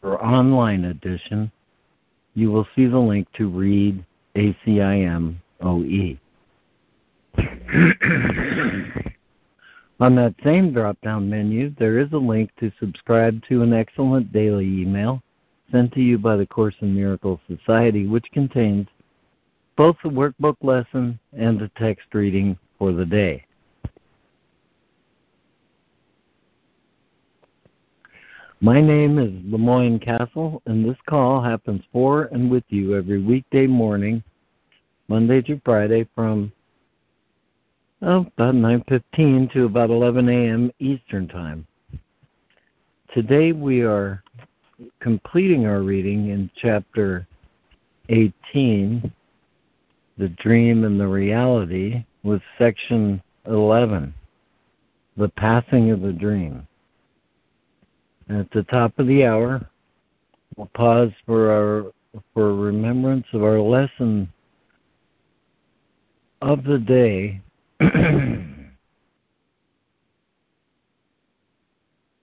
for online edition, you will see the link to read ACIM On that same drop down menu, there is a link to subscribe to an excellent daily email sent to you by the Course in Miracles Society, which contains both the workbook lesson and the text reading for the day. My name is Lemoyne Castle, and this call happens for and with you every weekday morning, Monday through Friday, from oh, about 9:15 to about 11 a.m. Eastern Time. Today we are completing our reading in chapter 18, the dream and the reality, with section 11, the passing of the dream. At the top of the hour, we'll pause for our for remembrance of our lesson of the day,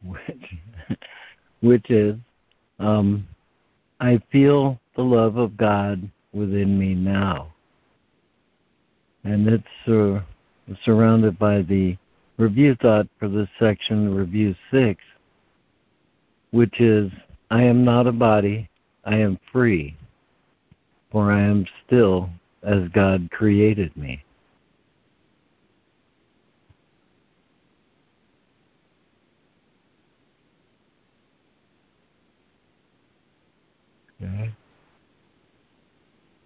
which which is um, I feel the love of God within me now, and it's uh, surrounded by the review thought for this section, review six, which is, I am not a body, I am free, for I am still as God created me. Okay.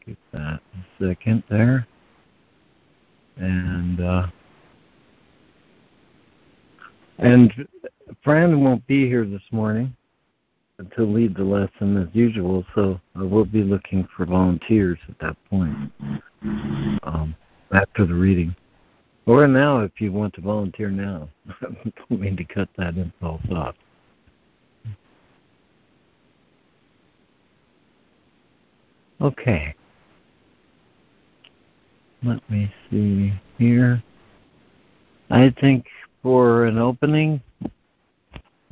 Get that a second there. And uh, and Fran won't be here this morning to lead the lesson as usual, so I will be looking for volunteers at that point um, after the reading. Or now, if you want to volunteer now. I don't mean to cut that impulse off. Okay. Let me see here. I think for an opening,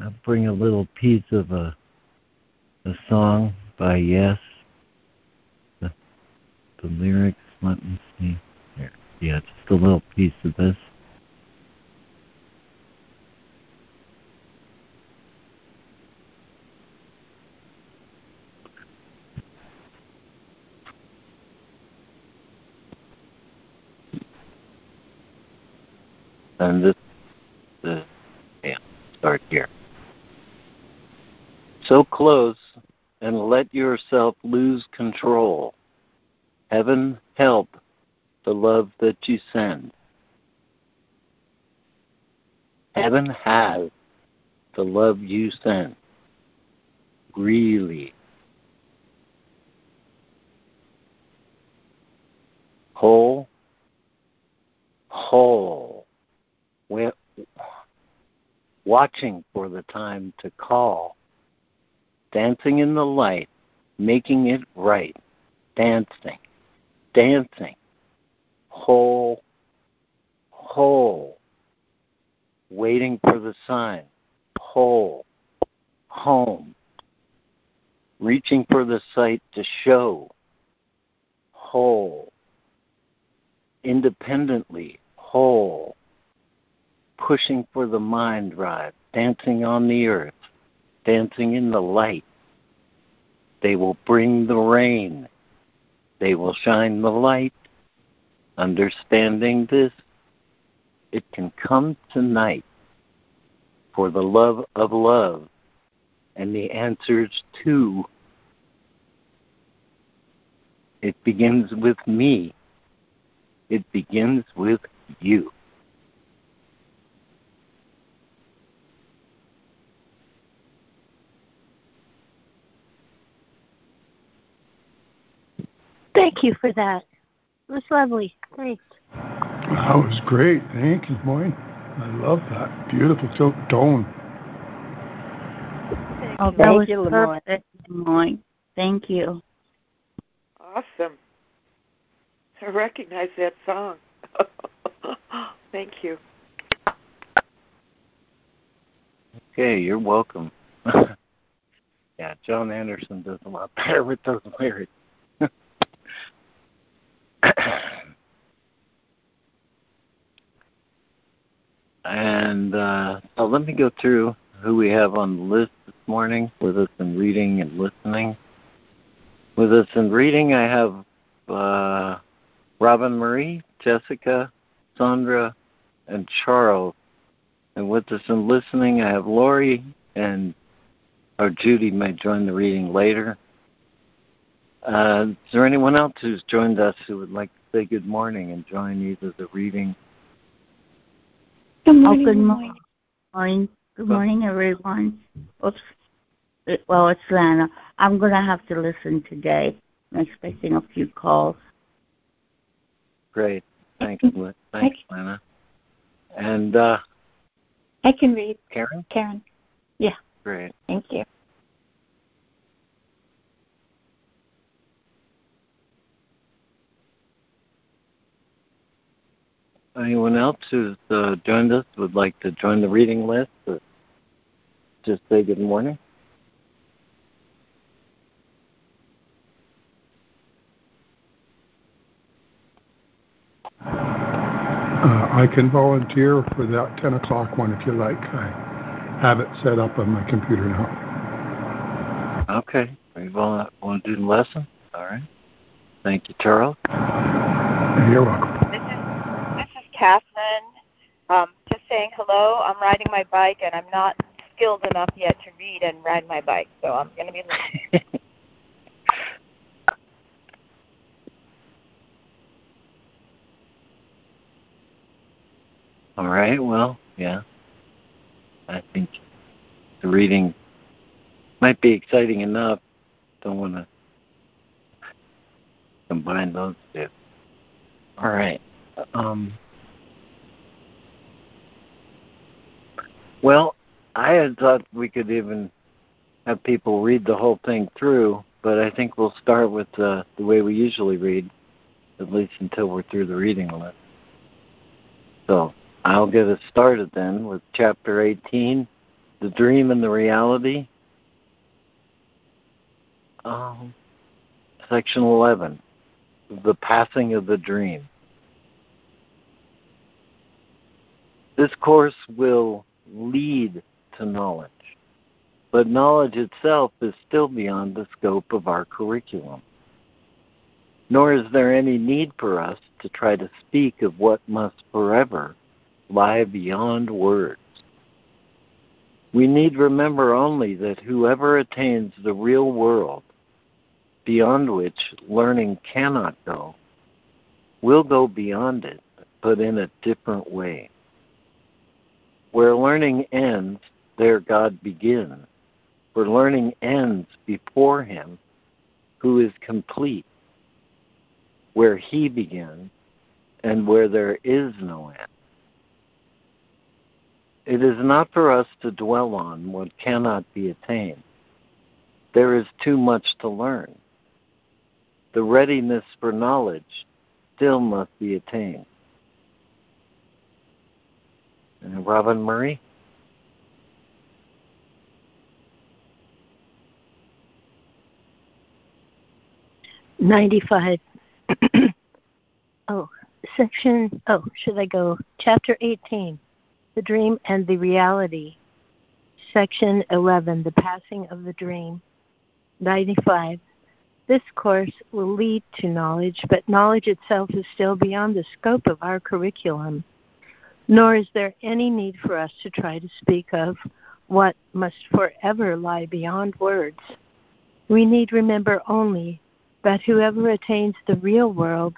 I'll bring a little piece of a a song by Yes. The, the lyrics, let me see. Here. Yeah, just a little piece of this. And this, the, yeah, start here so close and let yourself lose control. Heaven help the love that you send. Heaven has the love you send. Really. Whole, whole. We're watching for the time to call dancing in the light, making it right, dancing, dancing, whole, whole, waiting for the sign, whole, home, reaching for the sight to show, whole, independently, whole, pushing for the mind drive, dancing on the earth, dancing in the light. They will bring the rain. They will shine the light. Understanding this, it can come tonight for the love of love and the answers to. It begins with me. It begins with you. Thank you for that. It was lovely. Thanks. That was great. Thank you, Moyne. I love that. Beautiful tone. Oh, that Thank was you, perfect, Lemoyne. Thank you. Awesome. I recognize that song. Thank you. Okay, you're welcome. yeah, Jon Anderson does a lot better with those lyrics. and uh, so let me go through who we have on the list this morning with us in reading and listening. With us in reading, I have uh, Robin Marie, Jessica, Sandra, and Charles. And with us in listening, I have Lori and or Judy may join the reading later. Uh, is there anyone else who's joined us who would like to say good morning and join either the reading? Good morning. Oh, good morning. morning. Good morning, everyone. Oops. Well, it's Lana. I'm going to have to listen today. I'm expecting a few calls. Great. Thanks, Thanks, Lana. And uh, I can read. Karen? Karen. Yeah. Great. Thank you. Anyone else who's uh, joined us would like to join the reading list? just say good morning? Uh, I can volunteer for that 10 o'clock one if you like. I have it set up on my computer now. Okay. You want, want to do the lesson? All right. Thank you, Charles. You're welcome. This is, this is Catherine. Um, just saying hello. I'm riding my bike and I'm not skilled enough yet to read and ride my bike, so I'm going to be listening. All right. Well, yeah. I think the reading might be exciting enough. Don't want to combine those two. All right. Um, well, I had thought we could even have people read the whole thing through, but I think we'll start with uh, the way we usually read, at least until we're through the reading list. So I'll get us started then with chapter 18, The Dream and the Reality. Um, section 11, The Passing of the Dream. This course will lead to knowledge. But knowledge itself is still beyond the scope of our curriculum. Nor is there any need for us to try to speak of what must forever lie beyond words. We need remember only that whoever attains the real world, beyond which learning cannot go, will go beyond it, but in a different way. Where learning ends, there God begins. For learning ends before him who is complete, where he begins, and where there is no end. It is not for us to dwell on what cannot be attained. There is too much to learn. The readiness for knowledge still must be attained. And Robin Murray? 95. oh, section, oh, should I go? Chapter 18, The Dream and the Reality. Section 11, The Passing of the Dream. 95. This course will lead to knowledge, but knowledge itself is still beyond the scope of our curriculum. Nor is there any need for us to try to speak of what must forever lie beyond words. We need remember only that whoever attains the real world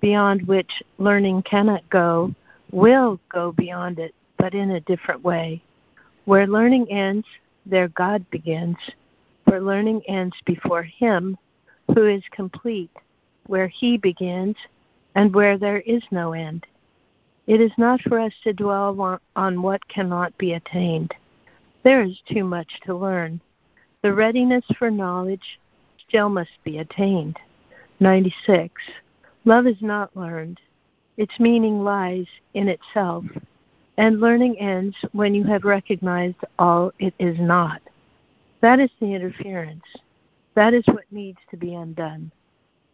beyond which learning cannot go will go beyond it, but in a different way. Where learning ends, there God begins. Where learning ends before Him who is complete, where He begins and where there is no end. It is not for us to dwell on what cannot be attained. There is too much to learn. The readiness for knowledge still must be attained. 96. Love is not learned. Its meaning lies in itself, and learning ends when you have recognized all it is not. That is the interference. That is what needs to be undone.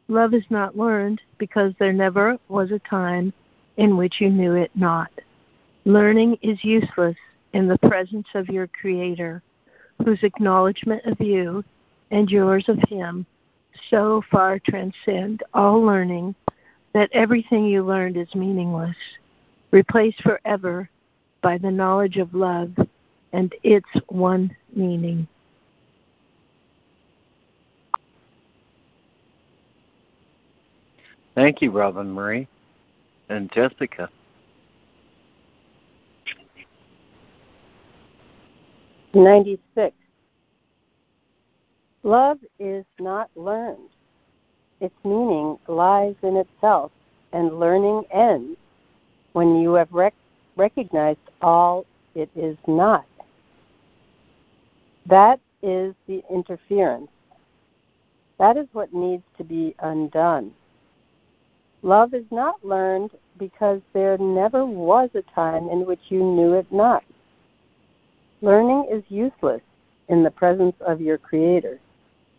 Love is not learned because there never was a time in which you knew it not. Learning is useless in the presence of your Creator, whose acknowledgement of you and yours of Him so far transcend all learning that everything you learned is meaningless, replaced forever by the knowledge of love and its one meaning. Thank you, Robin Marie and Jessica. Ninety-six. Love is not learned. Its meaning lies in itself, and learning ends when you have rec- recognized all it is not. That is the interference. That is what needs to be undone. Love is not learned because there never was a time in which you knew it not. Learning is useless in the presence of your Creator,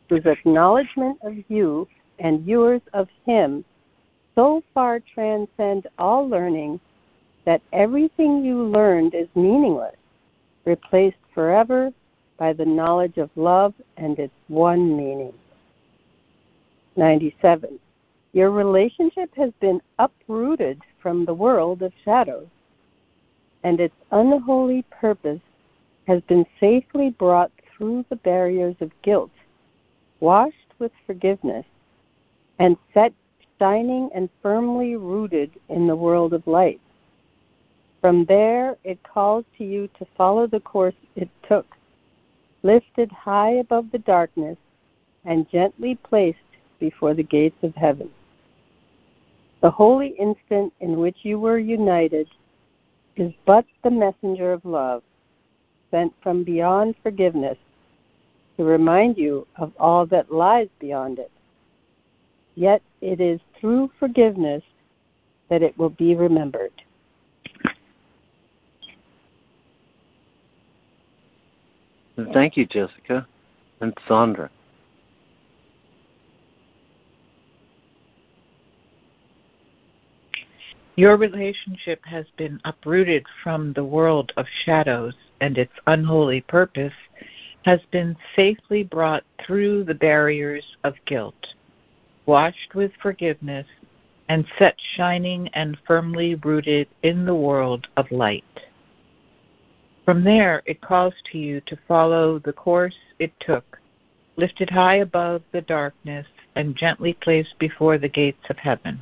whose acknowledgement of you and yours of Him so far transcend all learning that everything you learned is meaningless, replaced forever by the knowledge of love and its one meaning. 97. Your relationship has been uprooted from the world of shadows, and its unholy purpose has been safely brought through the barriers of guilt, washed with forgiveness, and set shining and firmly rooted in the world of light. From there, it calls to you to follow the course it took, lifted high above the darkness and gently placed before the gates of heaven. The holy instant in which you were united is but the messenger of love, sent from beyond forgiveness to remind you of all that lies beyond it. Yet it is through forgiveness that it will be remembered. Thank you, Jessica and Sandra. Your relationship has been uprooted from the world of shadows, and its unholy purpose has been safely brought through the barriers of guilt, washed with forgiveness, and set shining and firmly rooted in the world of light. From there, it calls to you to follow the course it took, lifted high above the darkness and gently placed before the gates of heaven.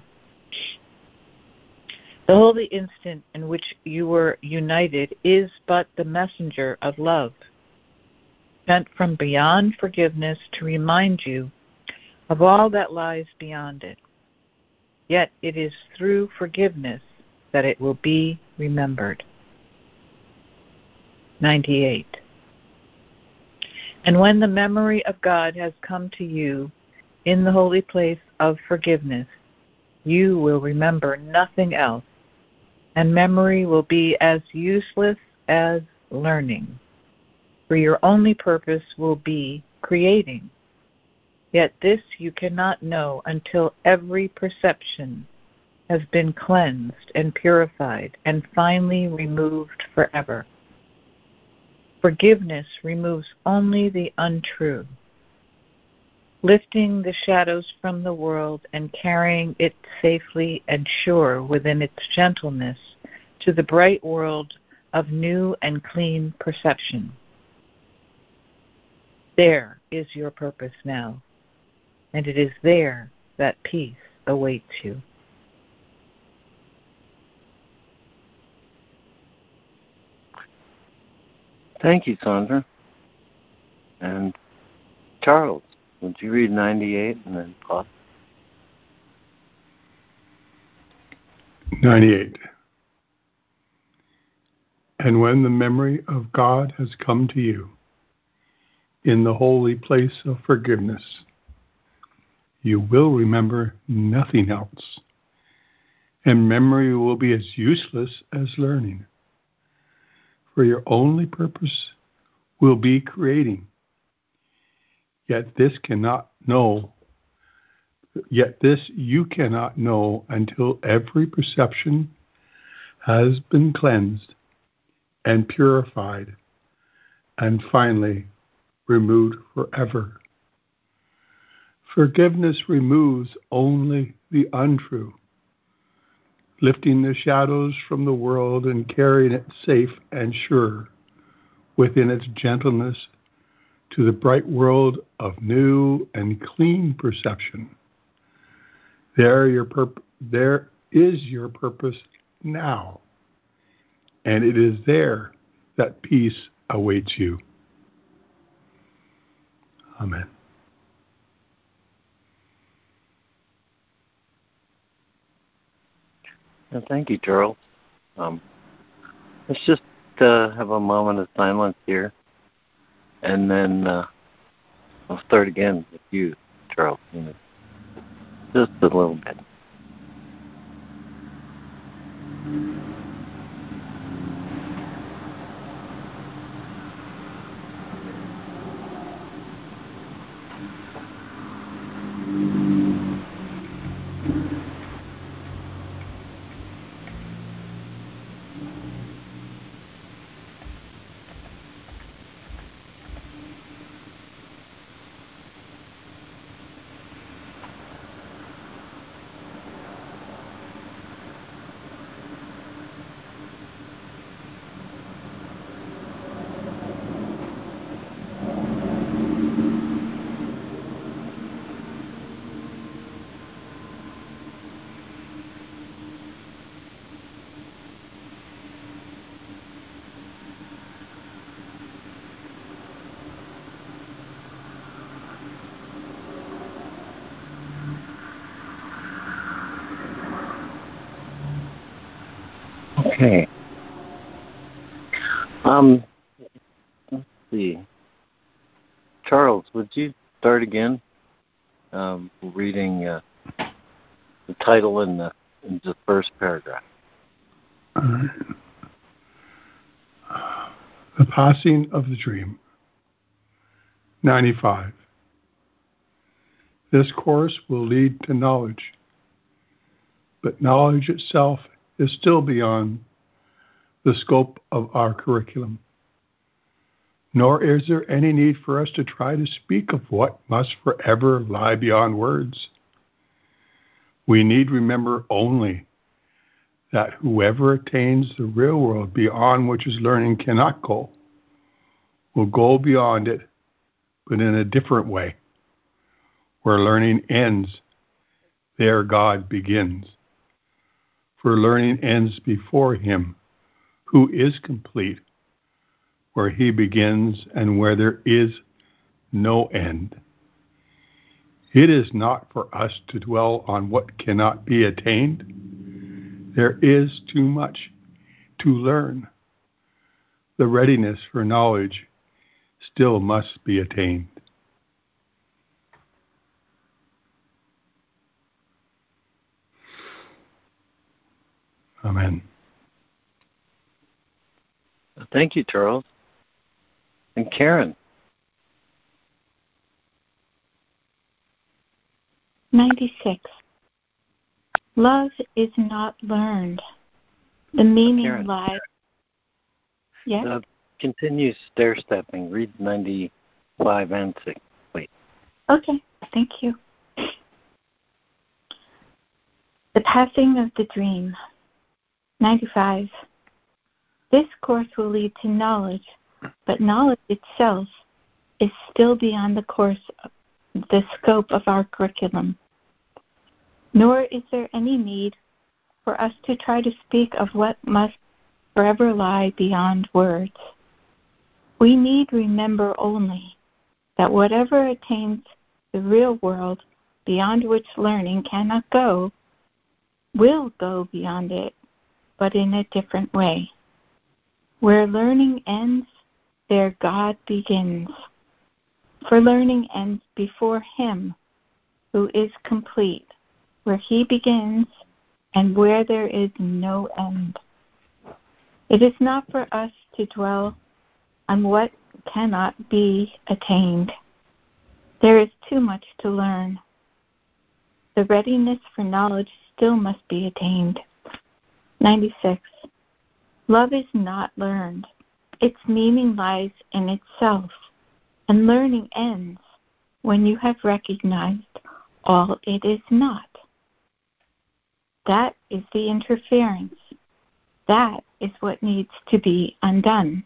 The holy instant in which you were united is but the messenger of love, sent from beyond forgiveness to remind you of all that lies beyond it. Yet it is through forgiveness that it will be remembered. 98. And when the memory of God has come to you in the holy place of forgiveness, you will remember nothing else and memory will be as useless as learning, for your only purpose will be creating. Yet this you cannot know until every perception has been cleansed and purified and finally removed forever. Forgiveness removes only the untrue lifting the shadows from the world and carrying it safely and sure within its gentleness to the bright world of new and clean perception. There is your purpose now, and it is there that peace awaits you. Thank you, Sandra. And Charles. Would you read 98 and then pause? 98. And when the memory of God has come to you in the holy place of forgiveness, you will remember nothing else, and memory will be as useless as learning. For your only purpose will be creating. Yet this cannot know, yet this you cannot know until every perception has been cleansed and purified and finally removed forever. Forgiveness removes only the untrue, lifting the shadows from the world and carrying it safe and sure within its gentleness to the bright world of new and clean perception. There, your there is your purpose now, and it is there that peace awaits you. Amen. And thank you, Charles. Um, let's just uh, have a moment of silence here, and then uh, I'll start again with you, Charles. You know, just a little bit. Okay. Um, let's see. Charles, would you start again? Um, reading uh, the title in the the first paragraph. Uh, the passing of the dream. 95. This course will lead to knowledge, but knowledge itself is still beyond the scope of our curriculum. Nor is there any need for us to try to speak of what must forever lie beyond words. We need remember only that whoever attains the real world beyond which his learning cannot go will go beyond it, but in a different way. Where learning ends, there God begins. For learning ends before him who is complete, where he begins and where there is no end. It is not for us to dwell on what cannot be attained. There is too much to learn. The readiness for knowledge still must be attained. Amen. Thank you, Charles. And Karen. 96. Love is not learned. The meaning Karen. lies. Yes? Uh, continue stair stepping. Read 95 and 6. Wait. Okay, thank you. The passing of the dream. 95. This course will lead to knowledge, but knowledge itself is still beyond the course the scope of our curriculum. Nor is there any need for us to try to speak of what must forever lie beyond words. We need remember only that whatever attains the real world beyond which learning cannot go will go beyond it, but in a different way. Where learning ends, there God begins. For learning ends before Him who is complete, where He begins and where there is no end. It is not for us to dwell on what cannot be attained. There is too much to learn. The readiness for knowledge still must be attained. 96. Love is not learned. Its meaning lies in itself, and learning ends when you have recognized all it is not. That is the interference. That is what needs to be undone.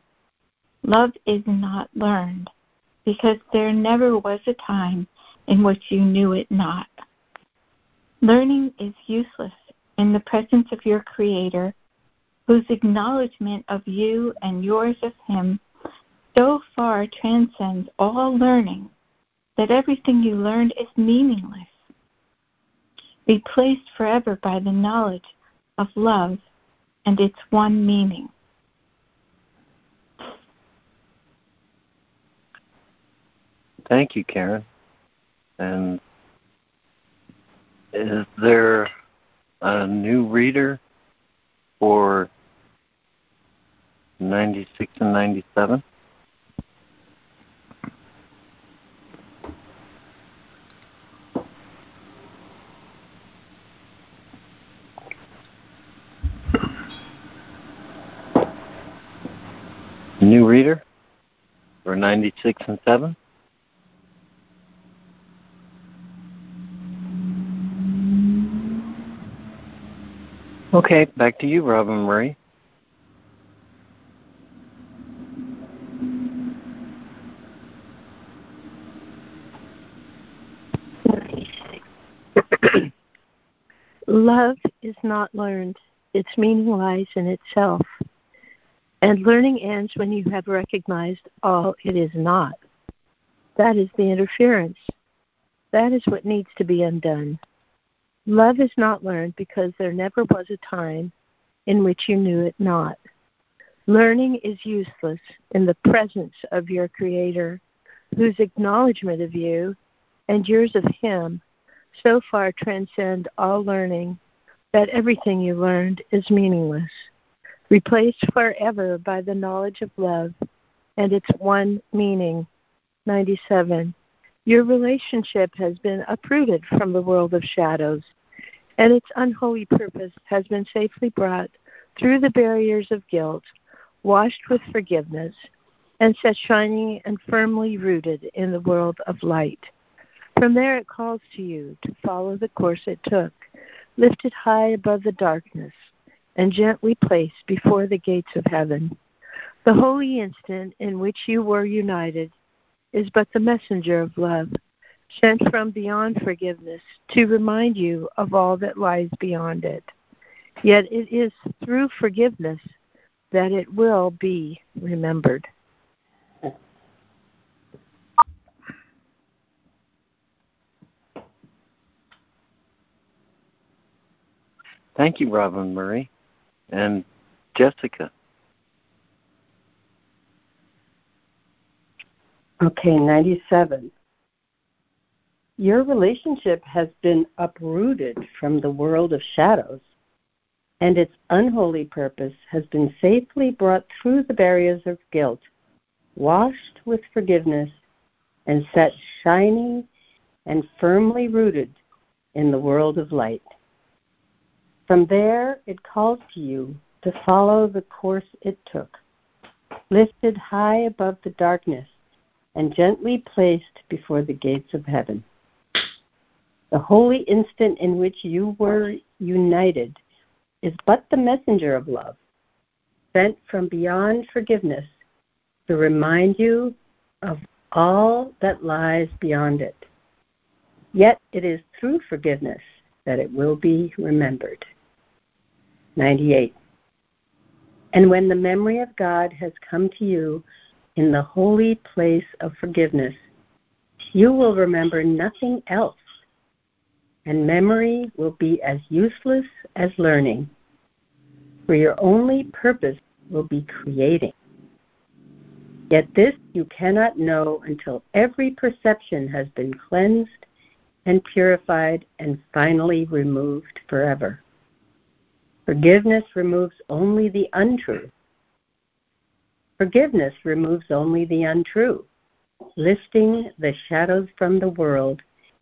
Love is not learned because there never was a time in which you knew it not. Learning is useless in the presence of your Creator, whose acknowledgement of you and yours of Him so far transcends all learning that everything you learned is meaningless, replaced forever by the knowledge of love and its one meaning. Thank you, Karen. And is there a new reader for 96 and 97? New reader for 96 and 7? Okay, back to you, Robin Marie. Love is not learned. Its meaning lies in itself. And learning ends when you have recognized all it is not. That is the interference. That is what needs to be undone. Love is not learned because there never was a time in which you knew it not. Learning is useless in the presence of your Creator, whose acknowledgement of you and yours of Him so far transcend all learning that everything you learned is meaningless replaced forever by the knowledge of love and its one meaning. 97. Your relationship has been uprooted from the world of shadows, and its unholy purpose has been safely brought through the barriers of guilt, washed with forgiveness, and set shining and firmly rooted in the world of light. From there it calls to you to follow the course it took, lifted high above the darkness and gently placed before the gates of heaven. The holy instant in which you were united is but the messenger of love, sent from beyond forgiveness to remind you of all that lies beyond it. Yet it is through forgiveness that it will be remembered. Thank you, Robin Murray and Jessica. Okay, 97. Your relationship has been uprooted from the world of shadows, and its unholy purpose has been safely brought through the barriers of guilt, washed with forgiveness, and set shining and firmly rooted in the world of light. From there, it calls to you to follow the course it took, lifted high above the darkness and gently placed before the gates of heaven. The holy instant in which you were united is but the messenger of love, sent from beyond forgiveness to remind you of all that lies beyond it. Yet it is through forgiveness that it will be remembered. 98. And when the memory of God has come to you in the holy place of forgiveness, you will remember nothing else. and memory will be as useless as learning, for your only purpose will be creating. Yet this you cannot know until every perception has been cleansed and purified and finally removed forever. Forgiveness removes only the untrue. Forgiveness removes only the untrue, lifting the shadows from the world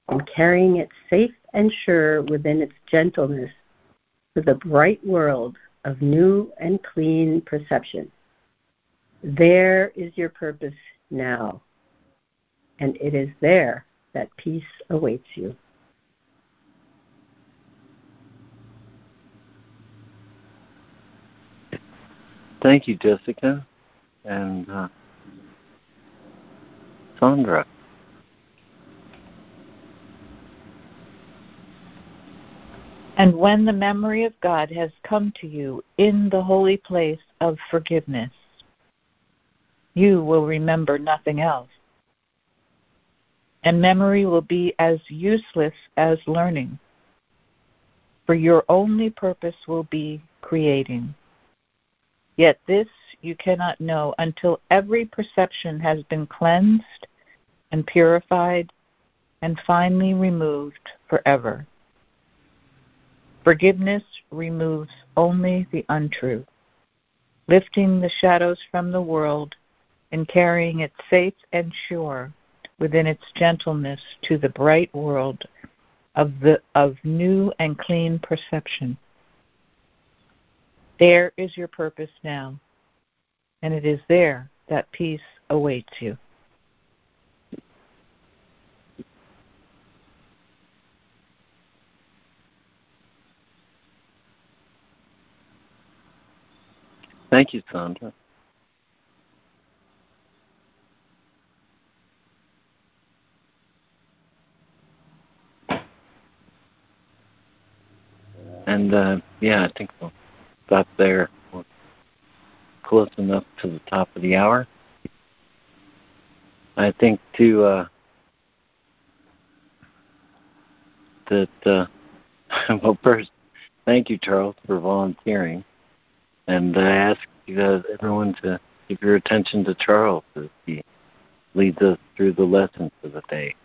and carrying it safe and sure within its gentleness to the bright world of new and clean perception. There is your purpose now, and it is there that peace awaits you. Thank you, Jessica and uh, Sandra. And when the memory of God has come to you in the holy place of forgiveness, you will remember nothing else. And memory will be as useless as learning, for your only purpose will be creating. Yet this you cannot know until every perception has been cleansed and purified and finally removed forever. Forgiveness removes only the untrue, lifting the shadows from the world and carrying it safe and sure within its gentleness to the bright world of the of new and clean perception. There is your purpose now, and it is there that peace awaits you. Thank you, Sandra. And uh, yeah, I think we'll stop there. Close enough to the top of the hour. I think to uh, that uh, well first, thank you, Charles, for volunteering, and I ask you guys, everyone to give your attention to Charles as he leads us through the lessons of the day.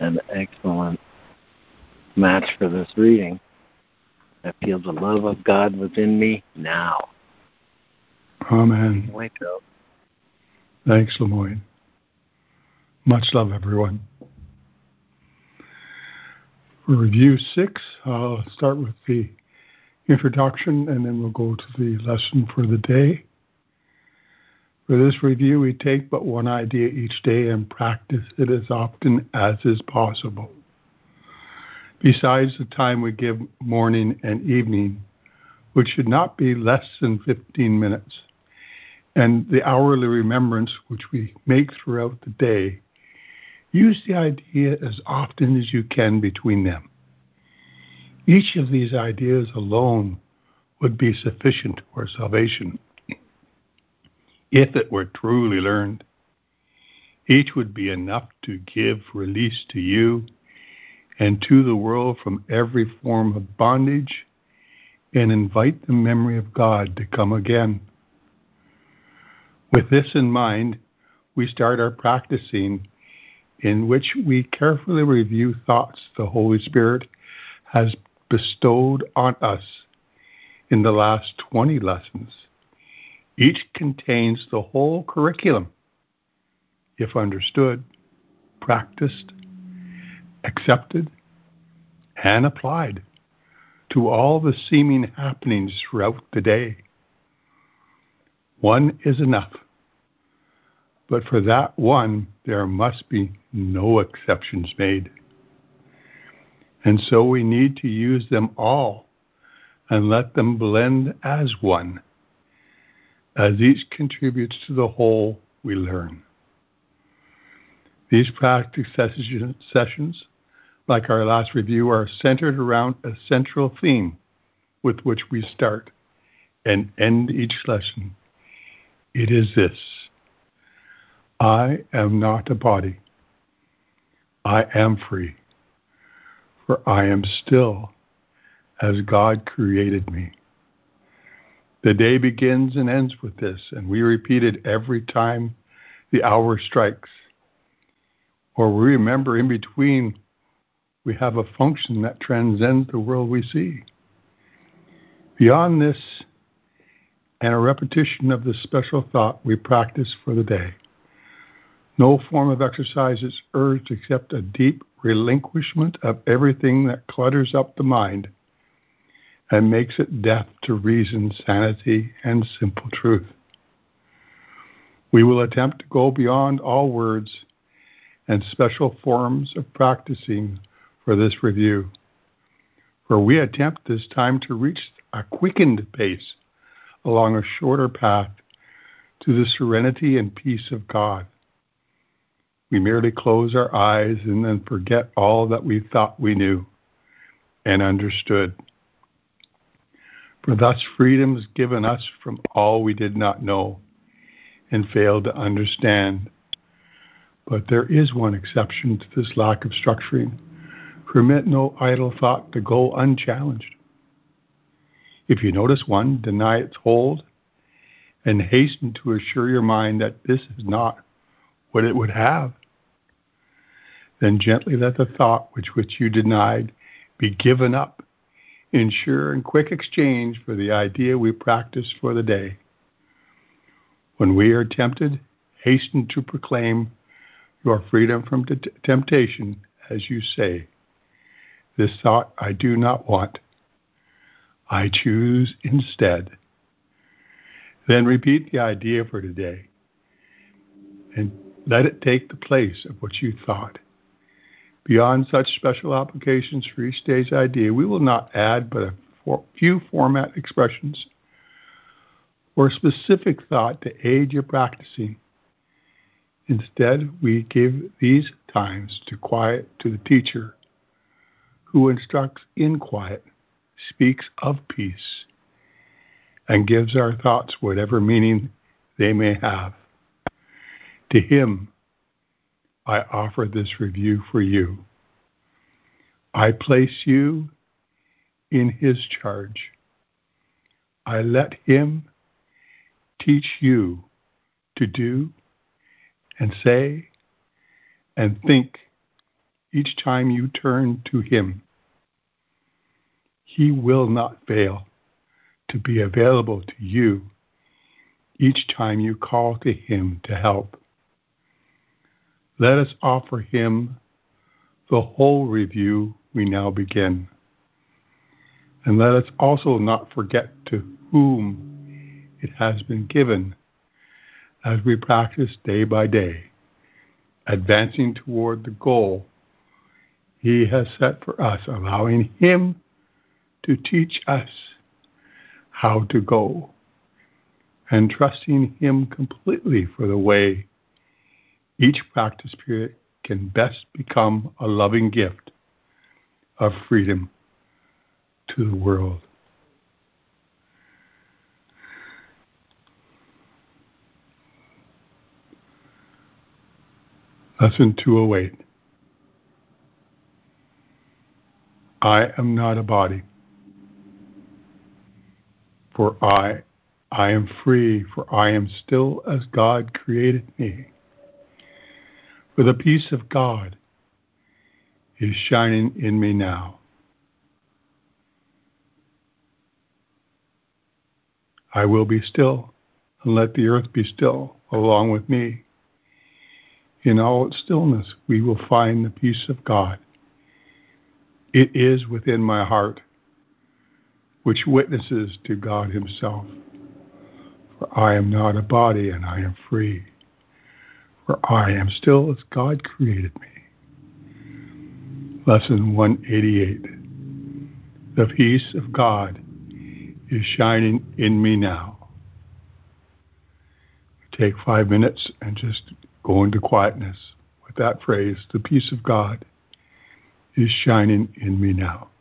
An excellent match for this reading. I feel the love of God within me now. Amen. Up. Thanks, Lemoyne. Much love, everyone. For review six, I'll start with the introduction and then we'll go to the lesson for the day. For this review, we take but one idea each day and practice it as often as is possible. Besides the time we give morning and evening, which should not be less than 15 minutes, and the hourly remembrance which we make throughout the day, use the idea as often as you can between them. Each of these ideas alone would be sufficient for salvation if it were truly learned. Each would be enough to give release to you and to the world from every form of bondage and invite the memory of God to come again. With this in mind, we start our practicing in which we carefully review thoughts the Holy Spirit has bestowed on us in the last 20 lessons. Each contains the whole curriculum, if understood, practiced, accepted, and applied to all the seeming happenings throughout the day. One is enough. But for that one, there must be no exceptions made. And so we need to use them all and let them blend as one. As each contributes to the whole, we learn. These practice sessions like our last review, are centered around a central theme with which we start and end each lesson. It is this I am not a body. I am free. for I am still as God created me. The day begins and ends with this, and we repeat it every time the hour strikes. Or we remember in between we have a function that transcends the world we see. Beyond this, and a repetition of the special thought we practice for the day. No form of exercise is urged except a deep relinquishment of everything that clutters up the mind and makes it deaf to reason, sanity, and simple truth. We will attempt to go beyond all words and special forms of practicing for this review, for we attempt this time to reach a quickened pace along a shorter path to the serenity and peace of God. We merely close our eyes and then forget all that we thought we knew and understood. For thus freedom is given us from all we did not know and failed to understand. But there is one exception to this lack of structuring. Permit no idle thought to go unchallenged. If you notice one, deny its hold and hasten to assure your mind that this is not what it would have. Then gently let the thought which which you denied be given up in sure and quick exchange for the idea we practice for the day. When we are tempted, hasten to proclaim your freedom from t- temptation, as you say. This thought I do not want. I choose instead. Then repeat the idea for today and let it take the place of what you thought. Beyond such special applications for each day's idea, we will not add but a few format expressions or specific thought to aid your practicing. Instead, we give these times to quiet to the teacher who instructs in quiet, speaks of peace, and gives our thoughts whatever meaning they may have. To him, I offer this review for you. I place you in his charge. I let him teach you to do and say and think each time you turn to him. He will not fail to be available to you each time you call to him to help. Let us offer him the whole review we now begin. And let us also not forget to whom it has been given as we practice day by day, advancing toward the goal he has set for us, allowing him to teach us how to go and trusting him completely for the way each practice period can best become a loving gift of freedom to the world. Lesson 208 I am not a body, for I, I am free, for I am still as God created me. For the peace of God is shining in me now. I will be still and let the earth be still along with me. In all its stillness, we will find the peace of God. It is within my heart, which witnesses to God Himself. For I am not a body and I am free for I am still as God created me. Lesson 188 The peace of God is shining in me now. Take five minutes and just go into quietness with that phrase the peace of God is shining in me now.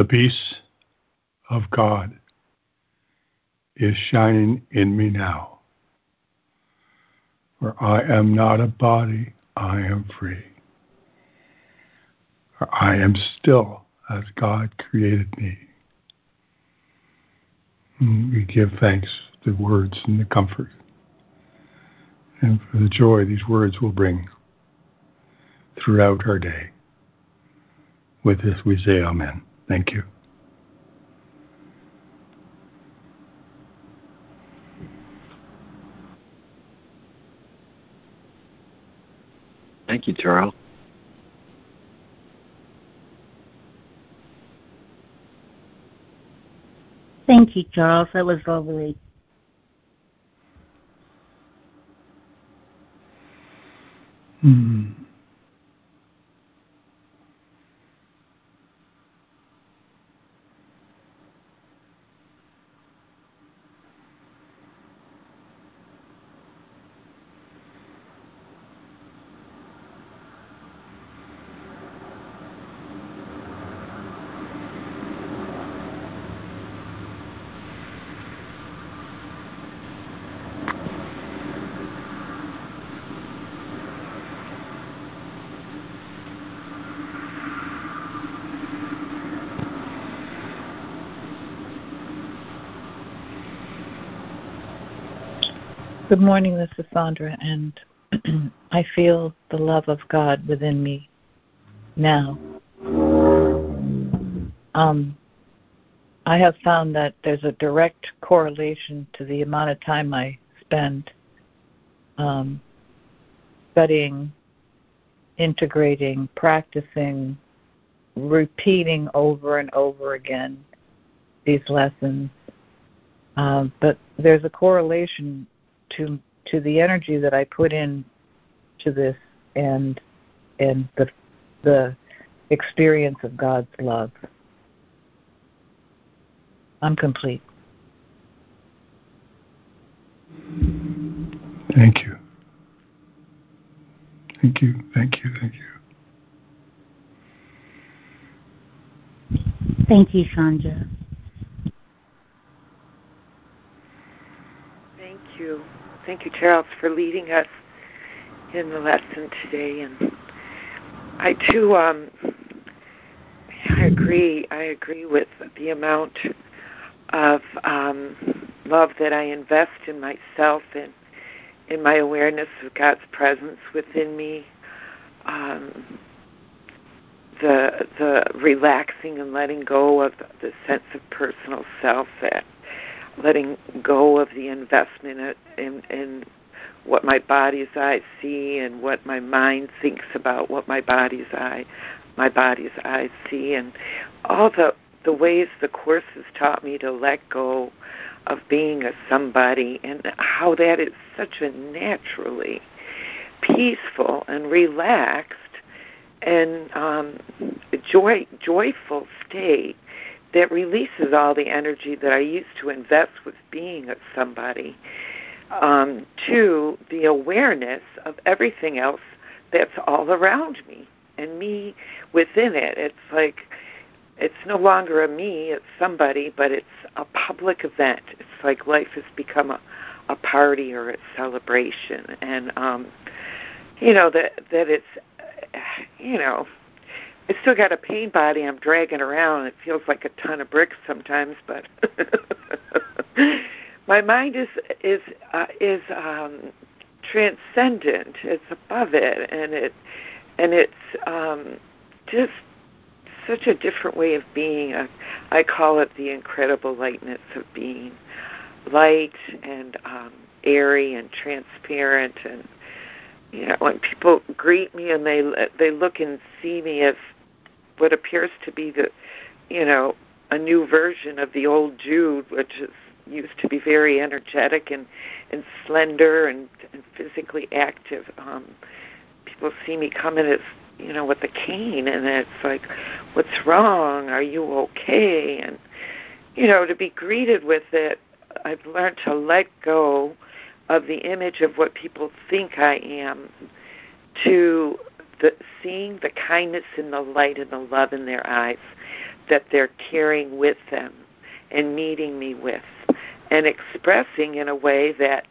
The peace of God is shining in me now. For I am not a body, I am free. For I am still as God created me. We give thanks for the words and the comfort and for the joy these words will bring throughout our day. With this we say Amen. Thank you. Thank you, Charles. Thank you, Charles. That was lovely. Mm. Good morning, this is Sandra, and I feel the love of God within me now. Um, I have found that there's a direct correlation to the amount of time I spend um, studying, integrating, practicing, repeating over and over again these lessons. Um, but there's a correlation to to the energy that I put in to this and and the the experience of God's love. I'm complete. Thank you. Thank you. Thank you. Thank you. Thank you, Sandra. Thank you. Thank you, Charles, for leading us in the lesson today. And I too, um, I agree. I agree with the amount of um, love that I invest in myself and in my awareness of God's presence within me. Um, the the relaxing and letting go of the sense of personal self that letting go of the investment in, in what my body's eyes see and what my mind thinks about what my body's eye my body's eyes see. And all the the ways the course has taught me to let go of being a somebody and how that is such a naturally peaceful and relaxed and um, joy joyful state that releases all the energy that I used to invest with being a somebody um, to the awareness of everything else that's all around me and me within it. It's like it's no longer a me, it's somebody, but it's a public event. It's like life has become a, a party or a celebration, and um, you know that that it's you know I still got a pain body I'm dragging around. It feels like a ton of bricks sometimes, but my mind is is uh, is um, transcendent. It's above it, and it and it's um, just such a different way of being. I, I call it the incredible lightness of being, light and um, airy and transparent and you know when people greet me and they they look and see me as what appears to be the, you know, a new version of the old Jude, which is used to be very energetic and and slender and, and physically active. Um, people see me coming as you know with a cane, and it's like, what's wrong? Are you okay? And you know, to be greeted with it, I've learned to let go of the image of what people think I am to the seeing the kindness and the light and the love in their eyes that they're carrying with them and meeting me with and expressing in a way that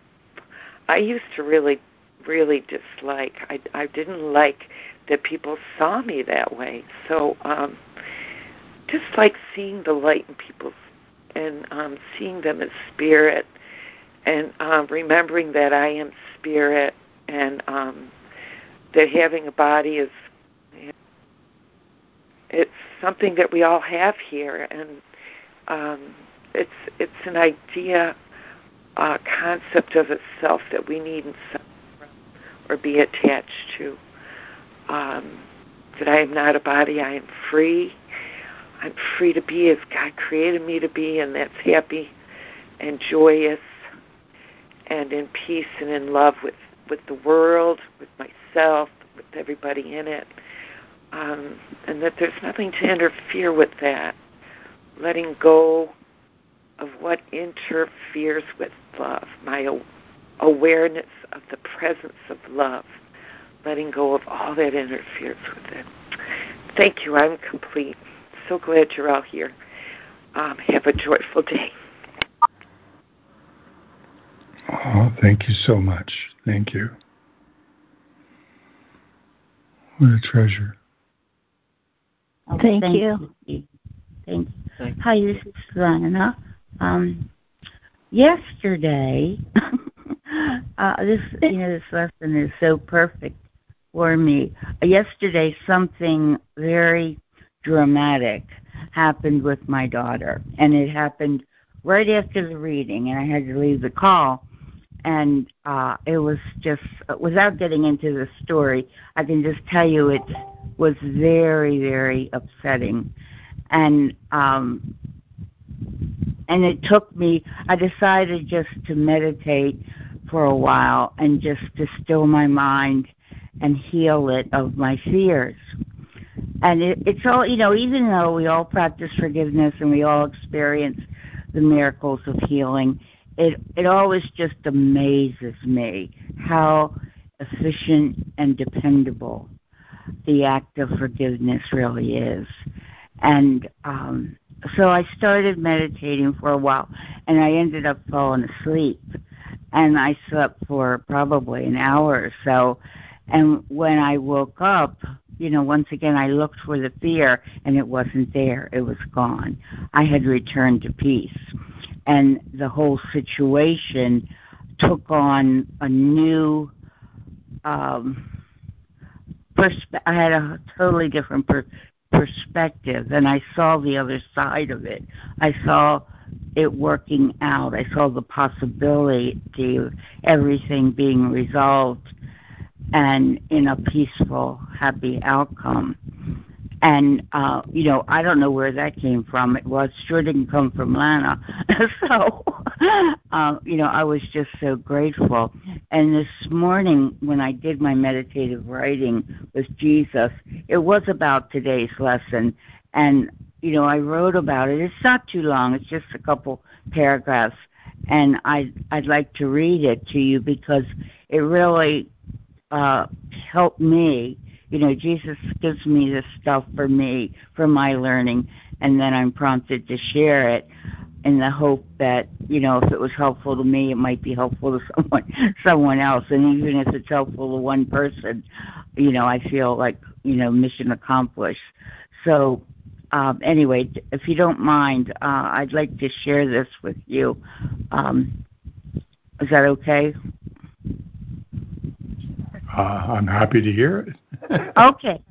I used to really really dislike. I I didn't like that people saw me that way. So um just like seeing the light in people's and um seeing them as spirit and um remembering that I am spirit and um that having a body is it's something that we all have here and um it's it's an idea uh concept of itself that we needn't or be attached to um that I am not a body, I am free. I'm free to be as God created me to be, and that's happy and joyous and in peace and in love with, with the world, with myself, with everybody in it. Um, and that there's nothing to interfere with that. Letting go of what interferes with love, my awareness of the presence of love, letting go of all that interferes with it. Thank you. I'm complete. So glad you're all here. Um, have a joyful day. Oh, thank you so much. Thank you. What a treasure. Oh, thank, thank you. you. Thank you. Hi, this is Lana. Um, yesterday, uh, this you know this lesson is so perfect for me. Uh, yesterday, something very dramatic happened with my daughter, and it happened right after the reading, and I had to leave the call. And uh, it was just, without getting into the story, I can just tell you it was very, very upsetting. And um, and it took me i decided just to meditate for a while and just to still my mind and heal it of my fears and it, it's all you know even though we all practice forgiveness and we all experience the miracles of healing it it always just amazes me how efficient and dependable the act of forgiveness really is and um so I started meditating for a while, and I ended up falling asleep. And I slept for probably an hour or so. And when I woke up, you know, once again, I looked for the fear, and it wasn't there. It was gone. I had returned to peace. And the whole situation took on a new um, perspe- I had a totally different per- perspective and I saw the other side of it. I saw it working out. I saw the possibility of everything being resolved and in a peaceful, happy outcome. And uh, you know, I don't know where that came from. It was sure didn't come from Lana. so uh, you know, I was just so grateful. And this morning when I did my meditative writing with Jesus, it was about today's lesson and you know, I wrote about it. It's not too long. It's just a couple paragraphs and I I'd like to read it to you because it really uh helped me you know, Jesus gives me this stuff for me, for my learning, and then I'm prompted to share it in the hope that, you know, if it was helpful to me, it might be helpful to someone someone else. And even if it's helpful to one person, you know, I feel like, you know, mission accomplished. So um, anyway, if you don't mind, uh, I'd like to share this with you. Um, is that okay? Uh, I'm happy to hear it. okay.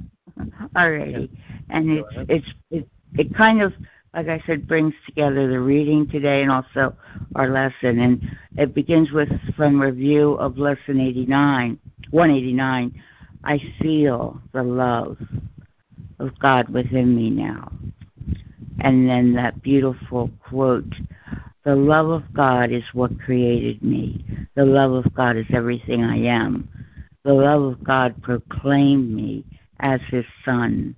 Alrighty. And it's it's it, it kind of like I said brings together the reading today and also our lesson and it begins with from review of lesson 89 189 I feel the love of God within me now. And then that beautiful quote the love of God is what created me. The love of God is everything I am. The love of God proclaimed me as his son.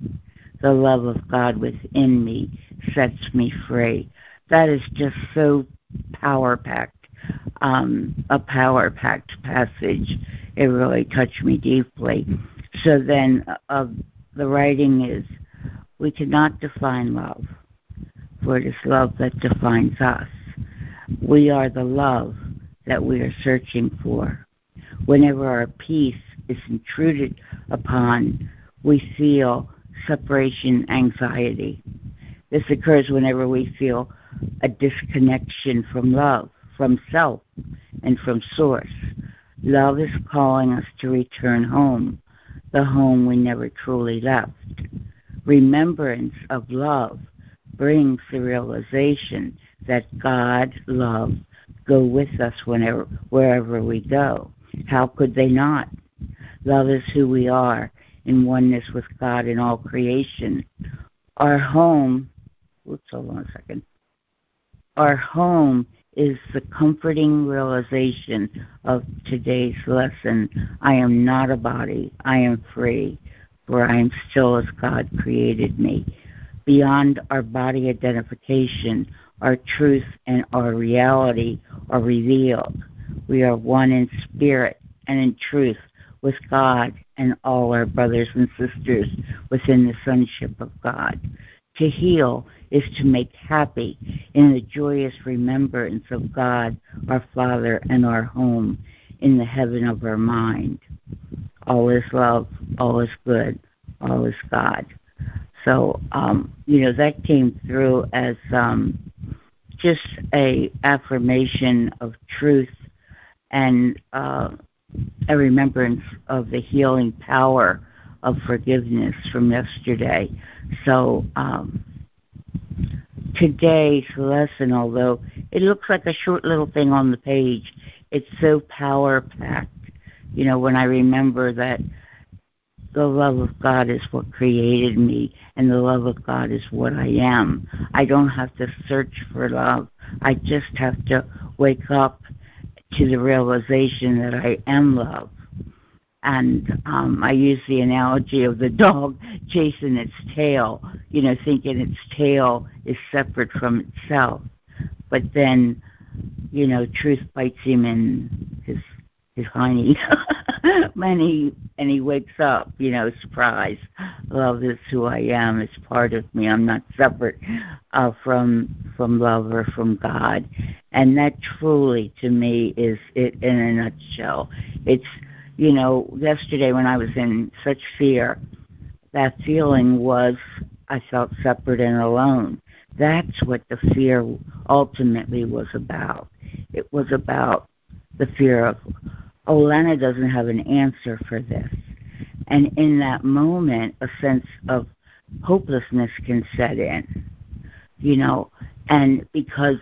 The love of God within me sets me free. That is just so power packed, um, a power packed passage. It really touched me deeply. So then, uh, the writing is we cannot define love. for it is love that defines us. We are the love that we are searching for. Whenever our peace is intruded upon, we feel separation anxiety. This occurs whenever we feel a disconnection from love, from self, and from source. Love is calling us to return home, the home we never truly left. Remembrance of love brings the realization that God, love, go with us whenever wherever we go. How could they not? Love is who we are in oneness with God in all creation. Our home Oops, hold on a second. Our home is the comforting realization of today's lesson. I am not a body. I am free, for I am still as God created me. Beyond our body identification, our truth and our reality are revealed. We are one in spirit and in truth with God and all our brothers and sisters within the sonship of God. To heal is to make happy in the joyous remembrance of God, our Father, and our home in the heaven of our mind. All is love, all is good, all is God. So, um, you know, that came through as um, just a affirmation of truth and uh, a remembrance of the healing power of forgiveness from yesterday. So, um, today's lesson, although it looks like a short little thing on the page, it's so power packed. You know, when I remember that the love of God is what created me, and the love of God is what I am. I don't have to search for love. I just have to wake up to the realization that I am love and um, I use the analogy of the dog chasing its tail, you know, thinking its tail is separate from itself. But then, you know, truth bites him in his hiney, and he and he wakes up, you know, surprise. Love is who I am. It's part of me. I'm not separate uh, from from love or from God, and that truly, to me, is it in a nutshell. It's you know, yesterday when I was in such fear, that feeling was I felt separate and alone. That's what the fear ultimately was about. It was about the fear of, oh, Lena doesn't have an answer for this. And in that moment, a sense of hopelessness can set in, you know, and because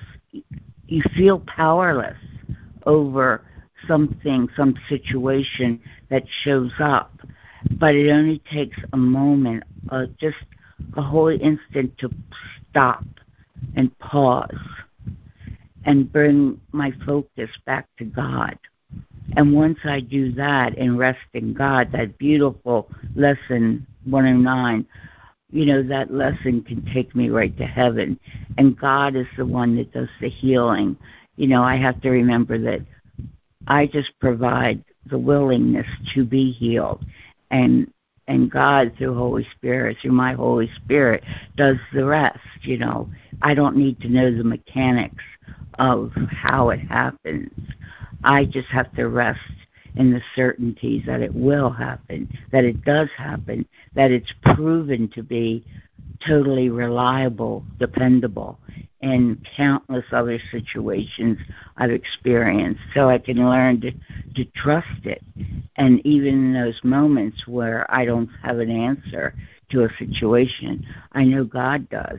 you feel powerless over something, some situation that shows up. But it only takes a moment, uh, just a whole instant to stop and pause and bring my focus back to God. And once I do that and rest in God, that beautiful lesson 109, you know, that lesson can take me right to heaven. And God is the one that does the healing. You know, I have to remember that I just provide the willingness to be healed. And and God through Holy Spirit, through my Holy Spirit, does the rest, you know. I don't need to know the mechanics of how it happens. I just have to rest in the certainties that it will happen, that it does happen, that it's proven to be totally reliable, dependable, in countless other situations I've experienced. So I can learn to, to trust it. And even in those moments where I don't have an answer to a situation, I know God does.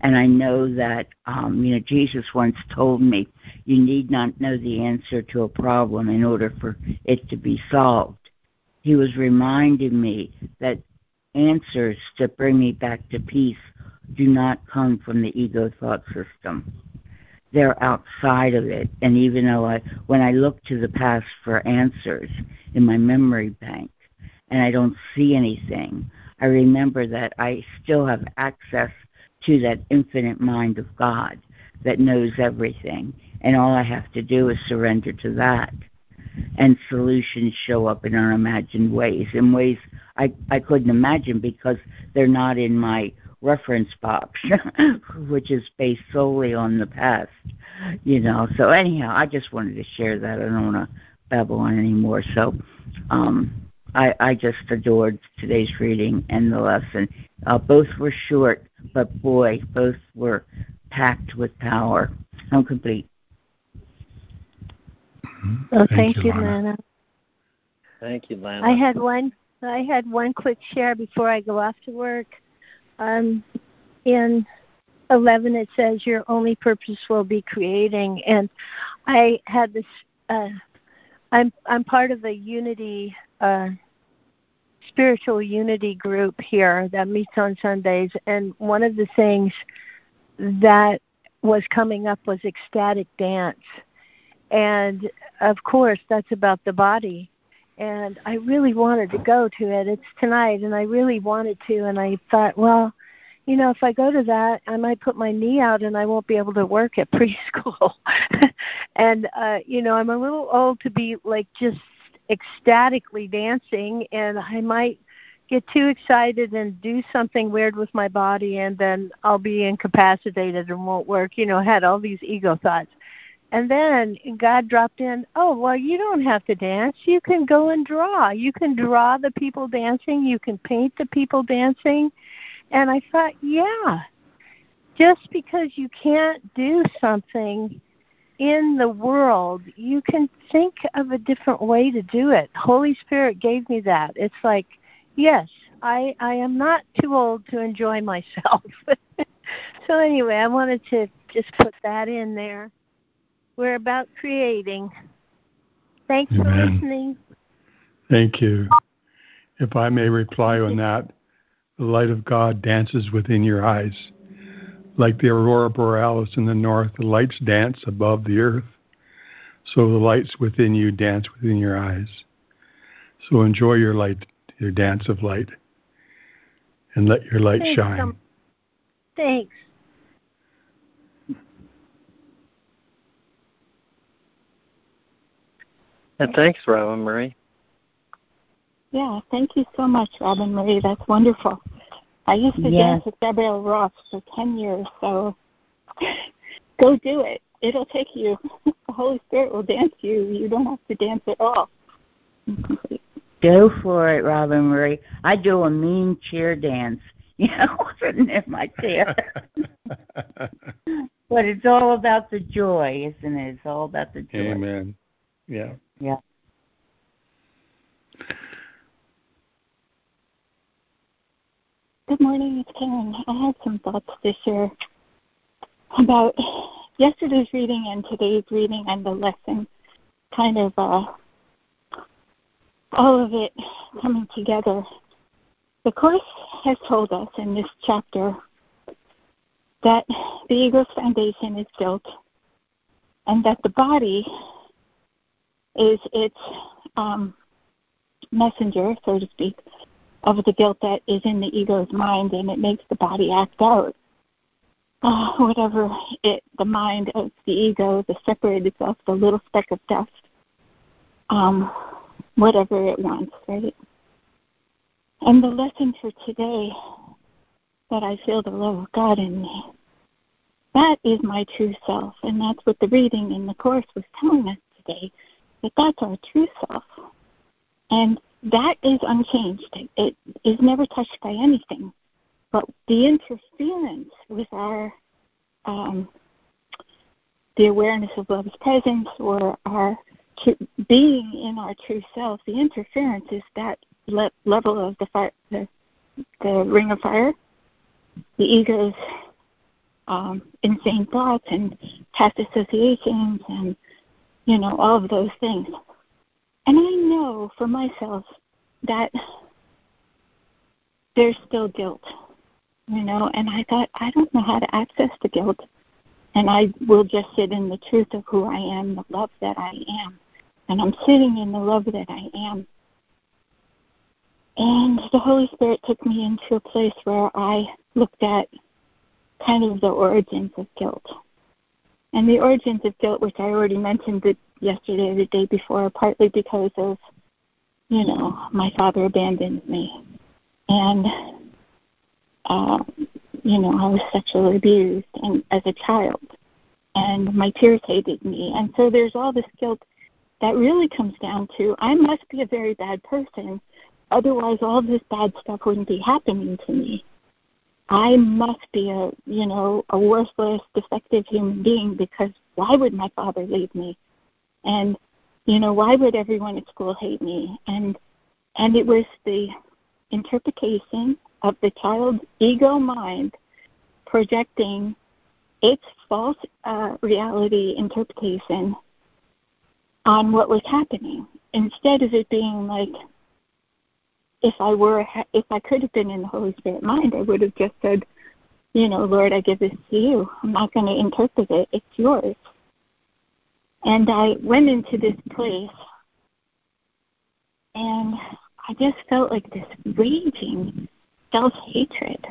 And I know that, um, you know, Jesus once told me, you need not know the answer to a problem in order for it to be solved. He was reminding me that answers to bring me back to peace do not come from the ego thought system. They're outside of it. And even though I, when I look to the past for answers in my memory bank and I don't see anything, I remember that I still have access to that infinite mind of God that knows everything. And all I have to do is surrender to that. And solutions show up in unimagined ways, in ways I, I couldn't imagine because they're not in my reference box, which is based solely on the past. You know. So anyhow, I just wanted to share that. I don't want to babble on anymore. So um, I, I just adored today's reading and the lesson. Uh, both were short, but boy, both were packed with power. I'm complete. Well, thank, thank you, Lana. Lana. Thank you, Lana. I had one. I had one quick share before I go off to work. Um, in 11, it says your only purpose will be creating, and I had this. Uh, I'm I'm part of a unity uh, spiritual unity group here that meets on Sundays, and one of the things that was coming up was ecstatic dance, and of course that's about the body. And I really wanted to go to it. It's tonight, and I really wanted to. And I thought, well, you know, if I go to that, I might put my knee out and I won't be able to work at preschool. and uh, you know, I'm a little old to be like just ecstatically dancing and I might get too excited and do something weird with my body and then I'll be incapacitated and won't work. You know, had all these ego thoughts. And then God dropped in, oh, well, you don't have to dance. You can go and draw. You can draw the people dancing. You can paint the people dancing. And I thought, yeah, just because you can't do something in the world, you can think of a different way to do it. Holy Spirit gave me that. It's like, yes, I I am not too old to enjoy myself. so anyway, I wanted to just put that in there. We're about creating. Thanks Amen. for listening. Thank you. If I may reply on that, the light of God dances within your eyes. Like the aurora borealis in the north, the lights dance above the earth. So the lights within you dance within your eyes. So enjoy your light, your dance of light, and let your light Thanks, shine. Um, thanks. And thanks, Robin Marie. Yeah, thank you so much, Robin Marie. That's wonderful. I used to yes. dance with Gabrielle Roth for 10 years, so go do it. It'll take you. The Holy Spirit will dance you. You don't have to dance at all. Go for it, Robin Marie. I do a mean cheer dance, you know, sitting in my chair. but it's all about the joy, isn't it? It's all about the joy. Amen. Yeah. Yeah. Good morning, it's Karen. I had some thoughts to share about yesterday's reading and today's reading and the lesson, kind of uh, all of it coming together. The Course has told us in this chapter that the ego's foundation is built and that the body is its um, messenger, so to speak, of the guilt that is in the ego's mind and it makes the body act out. Uh, whatever it the mind of the ego the separated self the little speck of dust um, whatever it wants right? And the lesson for today that i feel the love of god in me that is my true self. And that's what the reading in the course was telling us today that that's our true self and that is unchanged. It is never touched by anything. But the interference with our um, the awareness of love's presence or our being in our true self, the interference is that le- level of the fire, the, the ring of fire, the ego's um, insane thoughts and past associations, and you know all of those things. And I know for myself that there's still guilt, you know, and I thought, I don't know how to access the guilt. And I will just sit in the truth of who I am, the love that I am. And I'm sitting in the love that I am. And the Holy Spirit took me into a place where I looked at kind of the origins of guilt. And the origins of guilt, which I already mentioned, the yesterday or the day before, partly because of, you know, my father abandoned me. And uh, you know, I was sexually abused and as a child, and my peers hated me, and so there's all this guilt that really comes down to I must be a very bad person, otherwise all this bad stuff wouldn't be happening to me. I must be a you know a worthless, defective human being because why would my father leave me? And you know why would everyone at school hate me? And and it was the interpretation of the child's ego mind projecting its false uh, reality interpretation on what was happening instead of it being like if I were if I could have been in the Holy Spirit mind, I would have just said, you know, Lord, I give this to you. I'm not going to interpret it. It's yours. And I went into this place and I just felt like this raging self hatred.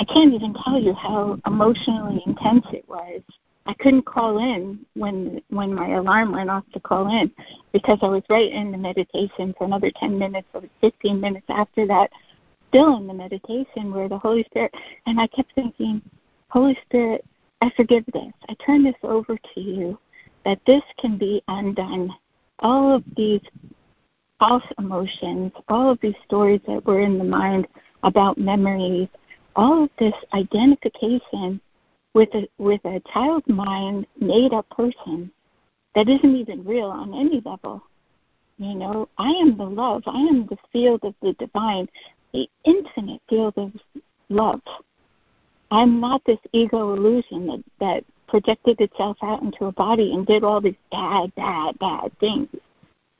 I can't even tell you how emotionally intense it was. I couldn't call in when when my alarm went off to call in because I was right in the meditation for another 10 minutes or 15 minutes after that, still in the meditation where the Holy Spirit and I kept thinking, Holy Spirit, I forgive this. I turn this over to you that this can be undone. All of these false emotions, all of these stories that were in the mind about memories, all of this identification with a with a child mind made up person that isn't even real on any level. You know, I am the love. I am the field of the divine, the infinite field of love. I'm not this ego illusion that, that projected itself out into a body and did all these bad, bad, bad things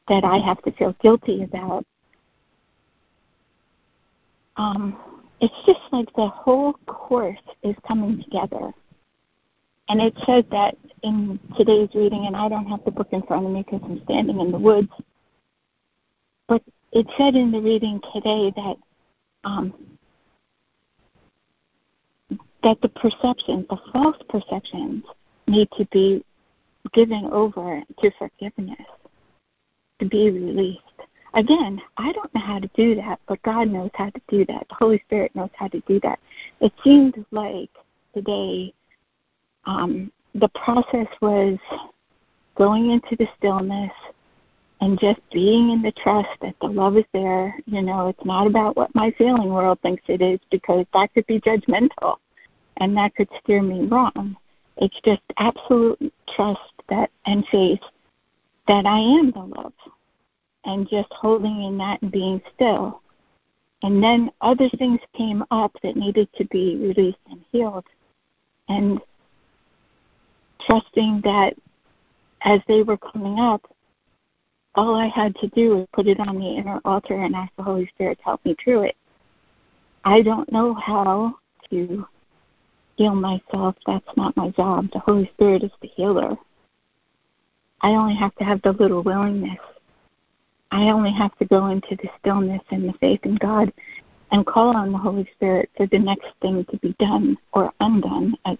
that I have to feel guilty about. Um, it's just like the whole course is coming together. And it says that in today's reading, and I don't have the book in front of me because I'm standing in the woods, but it said in the reading today that um, that the perceptions, the false perceptions, need to be given over to forgiveness, to be released. Again, I don't know how to do that, but God knows how to do that. The Holy Spirit knows how to do that. It seemed like today um, the process was going into the stillness and just being in the trust that the love is there. You know, it's not about what my feeling world thinks it is because that could be judgmental and that could steer me wrong. It's just absolute trust that and faith that I am the love and just holding in that and being still. And then other things came up that needed to be released and healed. And trusting that as they were coming up, all I had to do was put it on the inner altar and ask the Holy Spirit to help me through it. I don't know how to heal myself. That's not my job. The Holy Spirit is the healer. I only have to have the little willingness. I only have to go into the stillness and the faith in God and call on the Holy Spirit for the next thing to be done or undone. As,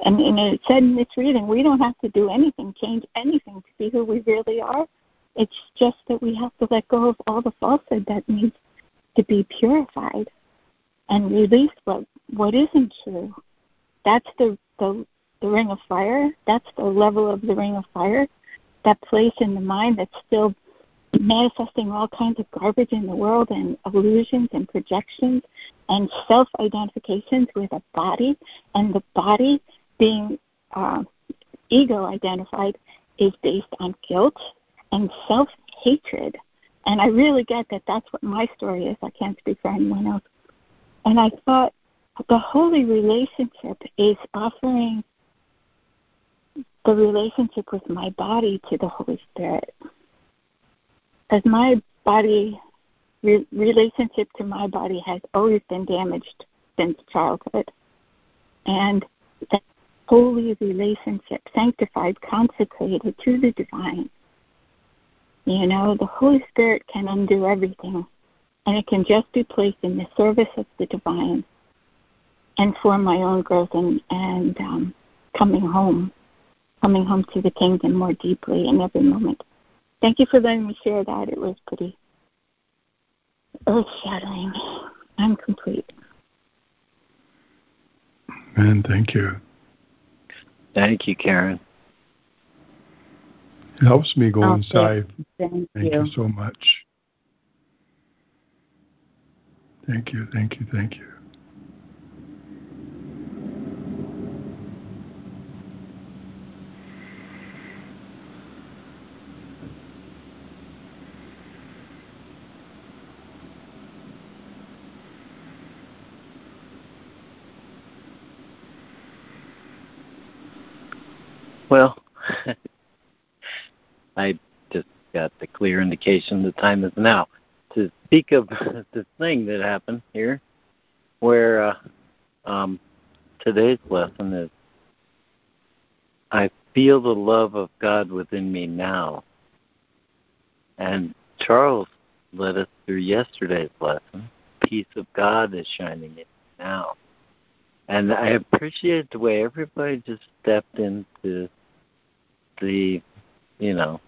and, and it said in this reading, we don't have to do anything, change anything to be who we really are. It's just that we have to let go of all the falsehood that needs to be purified and release what what isn't true that's the, the the ring of fire. That's the level of the ring of fire. That place in the mind that's still manifesting all kinds of garbage in the world and illusions and projections and self identifications with a body and the body being uh, ego identified is based on guilt and self hatred. And I really get that that's what my story is. I can't speak for anyone else. And I thought the holy relationship is offering the relationship with my body to the Holy Spirit. As my body, re- relationship to my body has always been damaged since childhood. And that holy relationship, sanctified, consecrated to the divine, you know, the Holy Spirit can undo everything. And it can just be placed in the service of the divine and for my own growth and and um, coming home, coming home to the kingdom more deeply in every moment. Thank you for letting me share that. It was pretty earth shattering. I'm complete. Amen. Thank you. Thank you, Karen. It helps me go Okay. inside. Thank, Thank you. you so much. Thank you, thank you, thank you. Well, I just got the clear indication the time is now to speak of this thing that happened here, where uh, um, today's lesson is I feel the love of God within me now. And Charles led us through yesterday's lesson. Peace of God is shining in now. And I appreciate the way everybody just stepped into the, you know,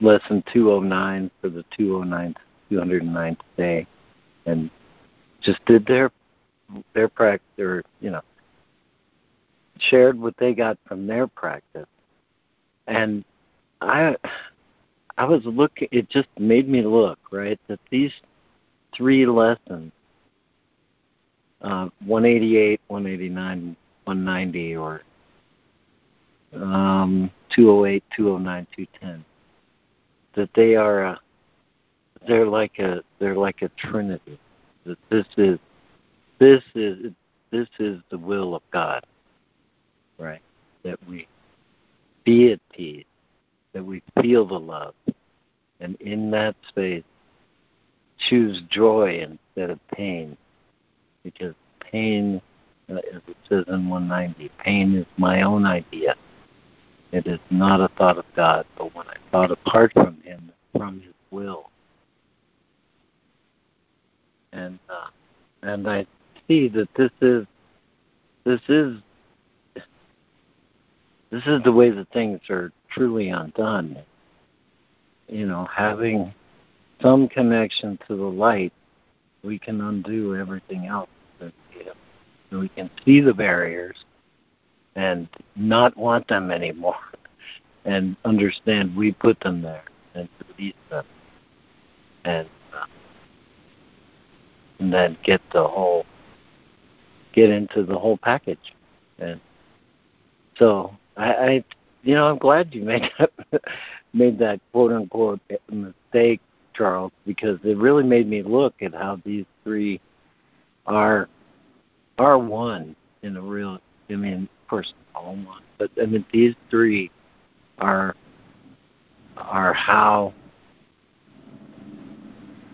lesson 209 for the 209 209th day, and just did their their practice, or you know, shared what they got from their practice, and I I was looking. It just made me look right that these three lessons uh, 188, 189, 190, or um, 208, 209, 210. That they are, a, they're like a, they're like a trinity. That this is, this is, this is the will of God, right? That we be at peace, that we feel the love, and in that space, choose joy instead of pain because pain, uh, as it says in 190, pain is my own idea. It is not a thought of God, but when I thought apart from Him, from His will. And uh, and I see that this is this is this is the way that things are truly undone. You know, having some connection to the light, we can undo everything else. We can see the barriers and not want them anymore. And understand we put them there and release them. And uh, and then get the whole get into the whole package. And so I, I you know I'm glad you made that made that quote unquote mistake Charles because it really made me look at how these three are are one in a real I mean course all one. But I mean these three are are how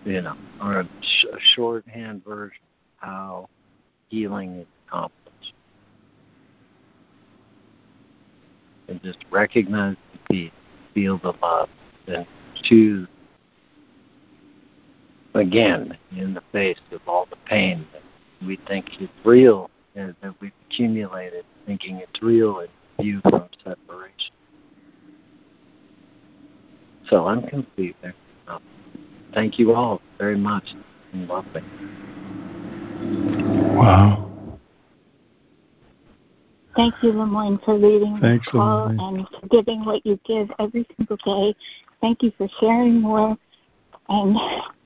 you know are a, sh- a shorthand version how healing is accomplished. And just recognize the peace feel the love and choose again in the face of all the pain that we think is real and that we've accumulated thinking it's real and view from separation. So I'm complete there. So thank you all very much and lovely. Wow. Thank you, LeMoyne, for leading Thanks, the call and for giving what you give every single day. Thank you for sharing more, and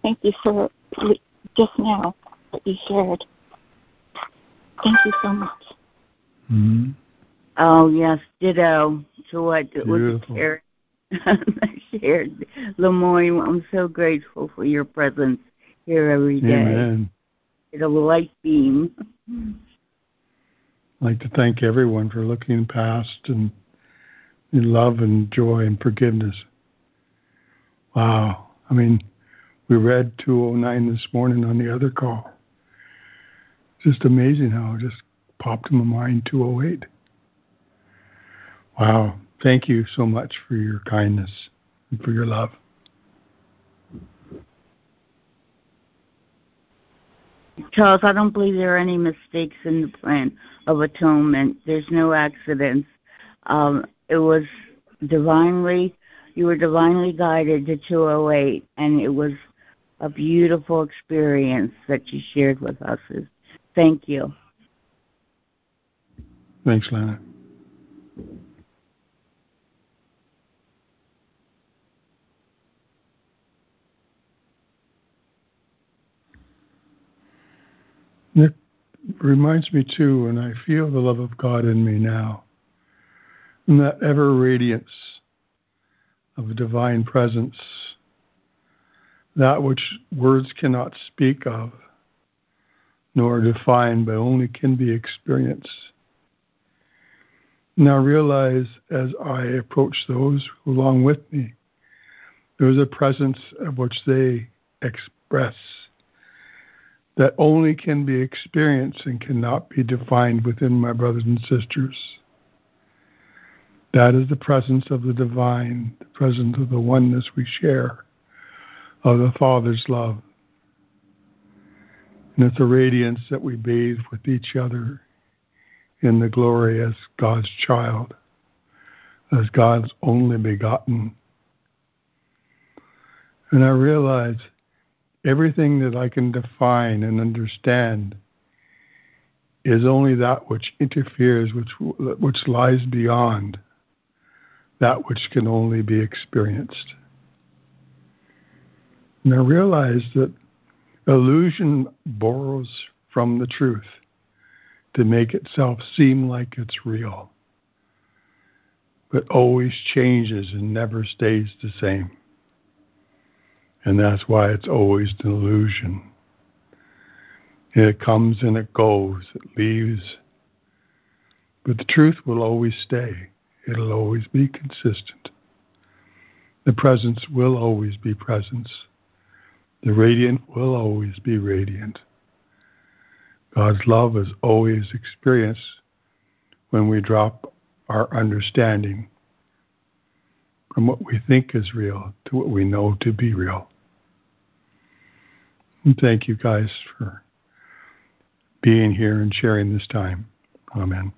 thank you for just now that you shared. Thank you so much. Hmm Oh yes, ditto to what Beautiful. shared. shared. LeMoyne, I'm so grateful for your presence here every day. Amen. It's a light beam. I'd like to thank everyone for looking past and in love and joy and forgiveness. Wow. I mean, we read 209 this morning on the other call. Just amazing how just my mind 208. Wow. Thank you so much for your kindness and for your love. Charles, I don't believe there are any mistakes in the plan of atonement. There's no accidents. Um, it was divinely, you were divinely guided to 208, and it was a beautiful experience that you shared with us. Thank you. Thanks, Lana. It reminds me too, and I feel the love of God in me now, and that ever radiance of divine presence, that which words cannot speak of, nor define, but only can be experienced. Now realize as I approach those along with me, there's a presence of which they express that only can be experienced and cannot be defined within my brothers and sisters. That is the presence of the divine, the presence of the oneness we share, of the Father's love. And it's a radiance that we bathe with each other in the glory as God's child, as God's only begotten. And I realize everything that I can define and understand is only that which interferes, which, which lies beyond that which can only be experienced. And I realize that illusion borrows from the truth to make itself seem like it's real, but always changes and never stays the same. And that's why it's always an illusion. It comes and it goes, it leaves. But the truth will always stay, it'll always be consistent. The presence will always be presence. The radiant will always be radiant. God's love is always experienced when we drop our understanding from what we think is real to what we know to be real. And thank you guys for being here and sharing this time. Amen.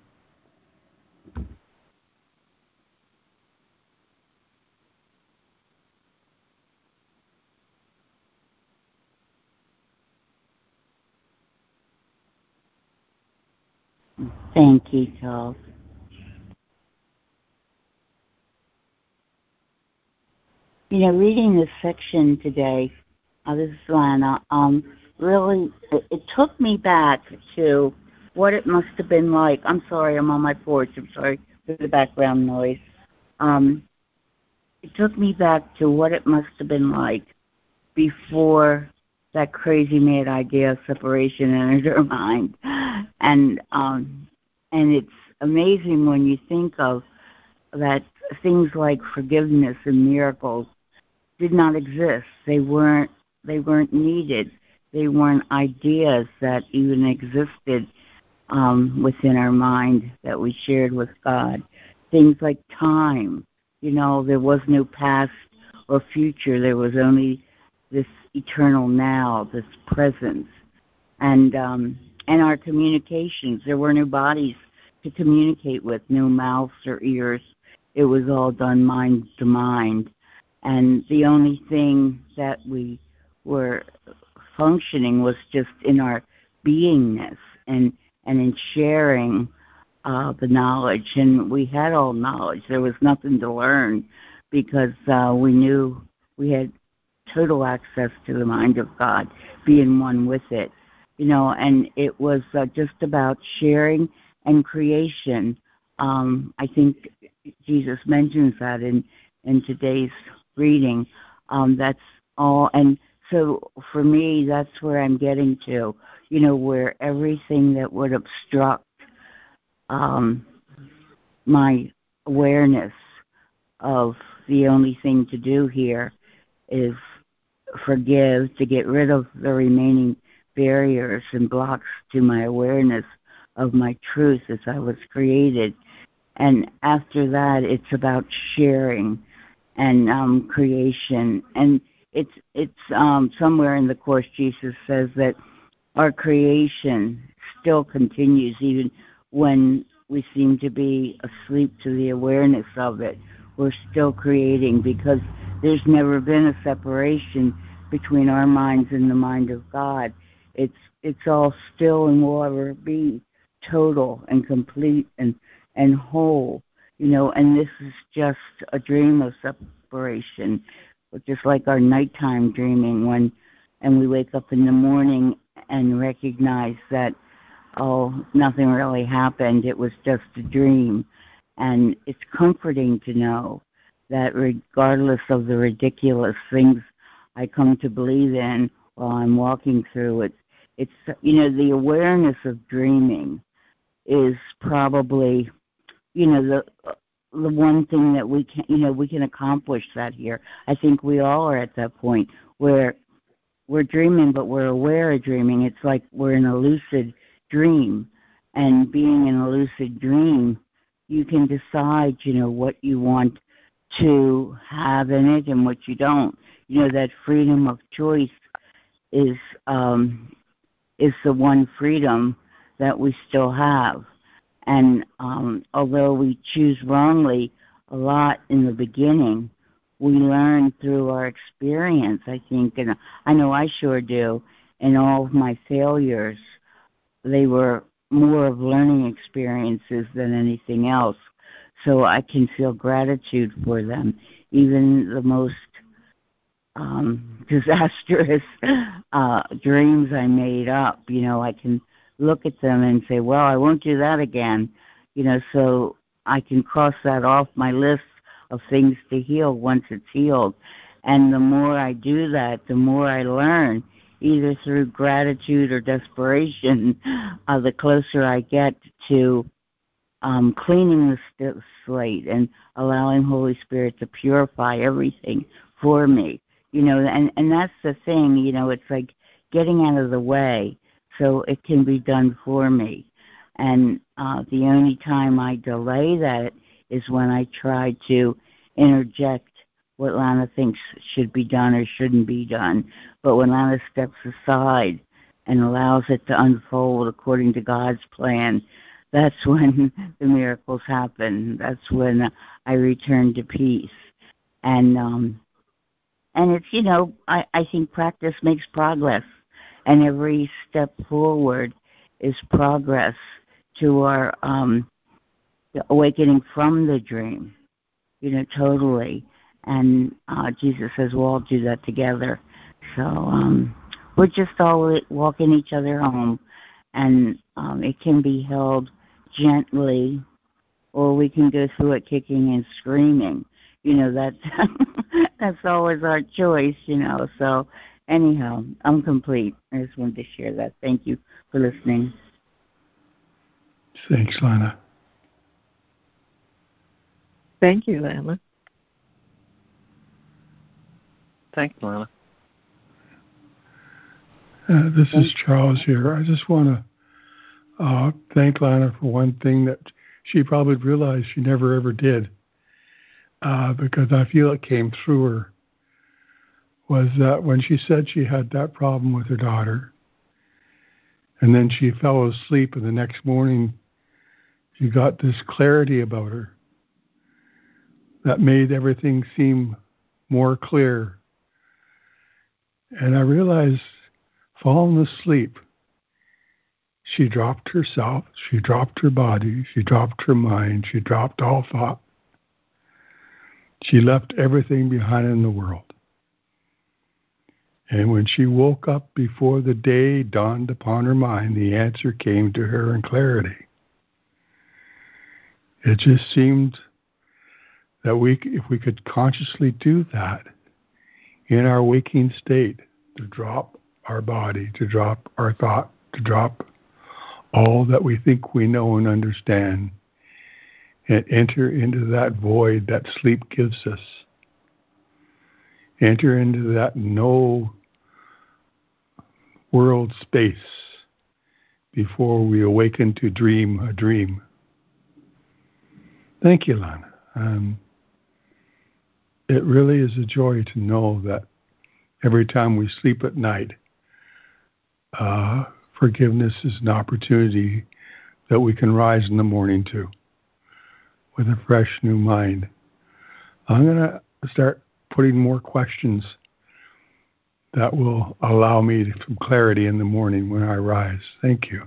Thank you, Charles. You know, reading this section today, uh, this is Lana, um, really, it, it took me back to what it must have been like. I'm sorry, I'm on my porch. I'm sorry for the background noise. Um, it took me back to what it must have been like before that crazy mad idea of separation entered her mind. And um and it's amazing when you think of that things like forgiveness and miracles did not exist. They weren't they weren't needed. They weren't ideas that even existed um, within our mind that we shared with God. Things like time. You know, there was no past or future. There was only this eternal now, this presence, and um, and our communications. There were no bodies to communicate with, no mouths or ears. It was all done mind to mind and the only thing that we were functioning was just in our beingness and and in sharing uh, the knowledge. And we had all knowledge. There was nothing to learn because uh, we knew we had total access to the mind of God, being one with it. You know, and it was uh, just about sharing and creation. Um, I think Jesus mentions that in in today's reading. Um, that's all. And so for me, that's where I'm getting to, you know, where everything that would obstruct um, my awareness of the only thing to do here is forgive, to get rid of the remaining barriers and blocks to my awareness of my truth as I was created. And after that, it's about sharing and um, creation. And it's it's um, somewhere in the course Jesus says that our creation still continues even when we seem to be asleep to the awareness of it. We're still creating because there's never been a separation between our minds and the mind of God. It's it's all still and will ever be total and complete and and whole you know and this is just a dream of separation. Just like our nighttime dreaming when and we wake up in the morning and recognize that oh nothing really happened. It was just a dream. And it's comforting to know that regardless of the ridiculous things I come to believe in while I'm walking through it, it's you know the awareness of dreaming is probably you know the the one thing that we can you know we can accomplish that here. I think we all are at that point where we're dreaming but we're aware of dreaming. It's like we're in a lucid dream and being in a lucid dream you can decide you know what you want to have in it and what you don't. You know that freedom of choice is um, is the one freedom that we still have. And um, although we choose wrongly a lot in the beginning, we learn through our experience. I think, and I know I sure do. And all of my failures, they were more of learning experiences than anything else so I can feel gratitude for them. Even the most um, disastrous uh, dreams I made up, you know, I can look at them and say, well, I won't do that again, you know, so I can cross that off my list of things to heal once it's healed. And the more I do that, the more I learn, either through gratitude or desperation, uh, the closer I get to um, cleaning the slate and allowing Holy Spirit to purify everything for me. You know, and and that's the thing. You know, it's like getting out of the way so it can be done for me. And uh, the only time I delay that is when I try to interject what Lana thinks should be done or shouldn't be done. But when Lana steps aside and allows it to unfold according to God's plan, that's when the miracles happen. That's when I return to peace. And um and it's you know, I, I think practice makes progress and every step forward is progress to our um awakening from the dream. You know, totally. And uh Jesus says we'll all do that together. So um we're just all walking each other home and um, it can be held gently, or we can go through it kicking and screaming. You know, that's that's always our choice, you know. So anyhow, I'm complete. I just wanted to share that. Thank you for listening. Thanks, Lana. Thank you, Lana. Thanks, Lana. Uh, this is Charles here. I just want to uh, thank Lana for one thing that she probably realized she never ever did, uh, because I feel it came through her, was that when she said she had that problem with her daughter, and then she fell asleep, and the next morning she got this clarity about her that made everything seem more clear. And I realized falling asleep – she dropped herself, she dropped her body, she dropped her mind, she dropped all thought. She left everything behind in the world. And when she woke up before the day dawned upon her mind, the answer came to her in clarity. It just seemed that we, if we could consciously do that in our waking state, to drop our body, to drop our thought, to drop all that we think we know and understand and enter into that void that sleep gives us. Enter into that no world space before we awaken to dream a dream. Thank you, Lana. Um, it really is a joy to know that every time we sleep at night, uh, forgiveness is an opportunity that we can rise in the morning to with a fresh new mind. I'm going to start putting more questions that will allow me some clarity in the morning when I rise. Thank you.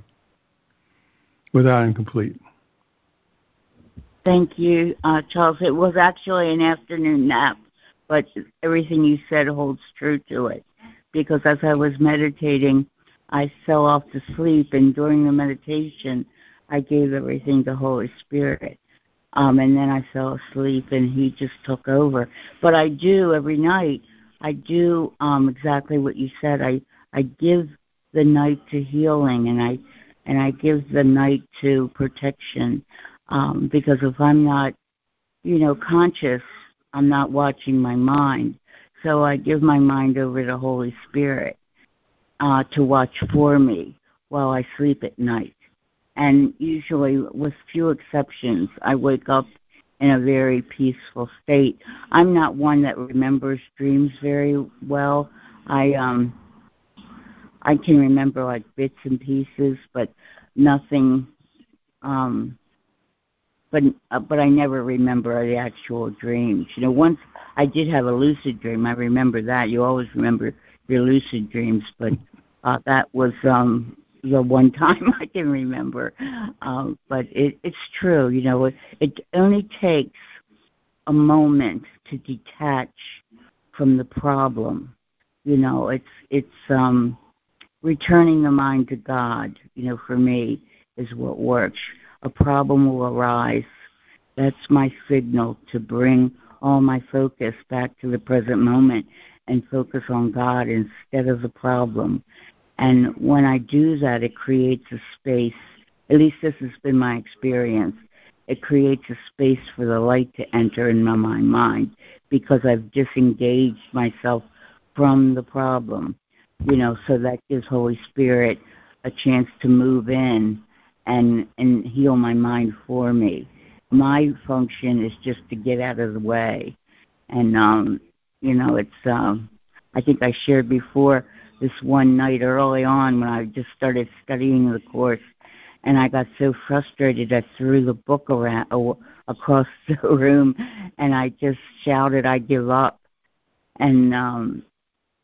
With that, I'm complete. Thank you, uh, Charles. It was actually an afternoon nap, but everything you said holds true to it. Because as I was meditating, I fell off to sleep, and during the meditation, I gave everything to Holy Spirit. Um, and then I fell asleep, and He just took over. But I do every night. I do um, exactly what you said. I I give the night to healing, and I and I give the night to protection um, because if I'm not, you know, conscious, I'm not watching my mind. So I give my mind over to Holy Spirit uh, to watch for me while I sleep at night. And usually, with few exceptions, I wake up in a very peaceful state. I'm not one that remembers dreams very well. I um I can remember like bits and pieces, but nothing um but uh, but I never remember the actual dreams. You know, once I did have a lucid dream. I remember that. You always remember your lucid dreams, but uh, that was um, the one time I can remember. Um, but it, it's true. You know, it, it only takes a moment to detach from the problem. You know, it's it's um, returning the mind to God. You know, for me is what works a problem will arise. That's my signal to bring all my focus back to the present moment and focus on God instead of the problem. And when I do that, it creates a space, at least this has been my experience, it creates a space for the light to enter in my mind because I've disengaged myself from the problem. You know, so that gives Holy Spirit a chance to move in and and heal my mind for me. My function is just to get out of the way, and um, you know, it's um, I think I shared before this one night early on when I just started studying the course, and I got so frustrated I threw the book around across the room, and I just shouted, "I give up!" And um,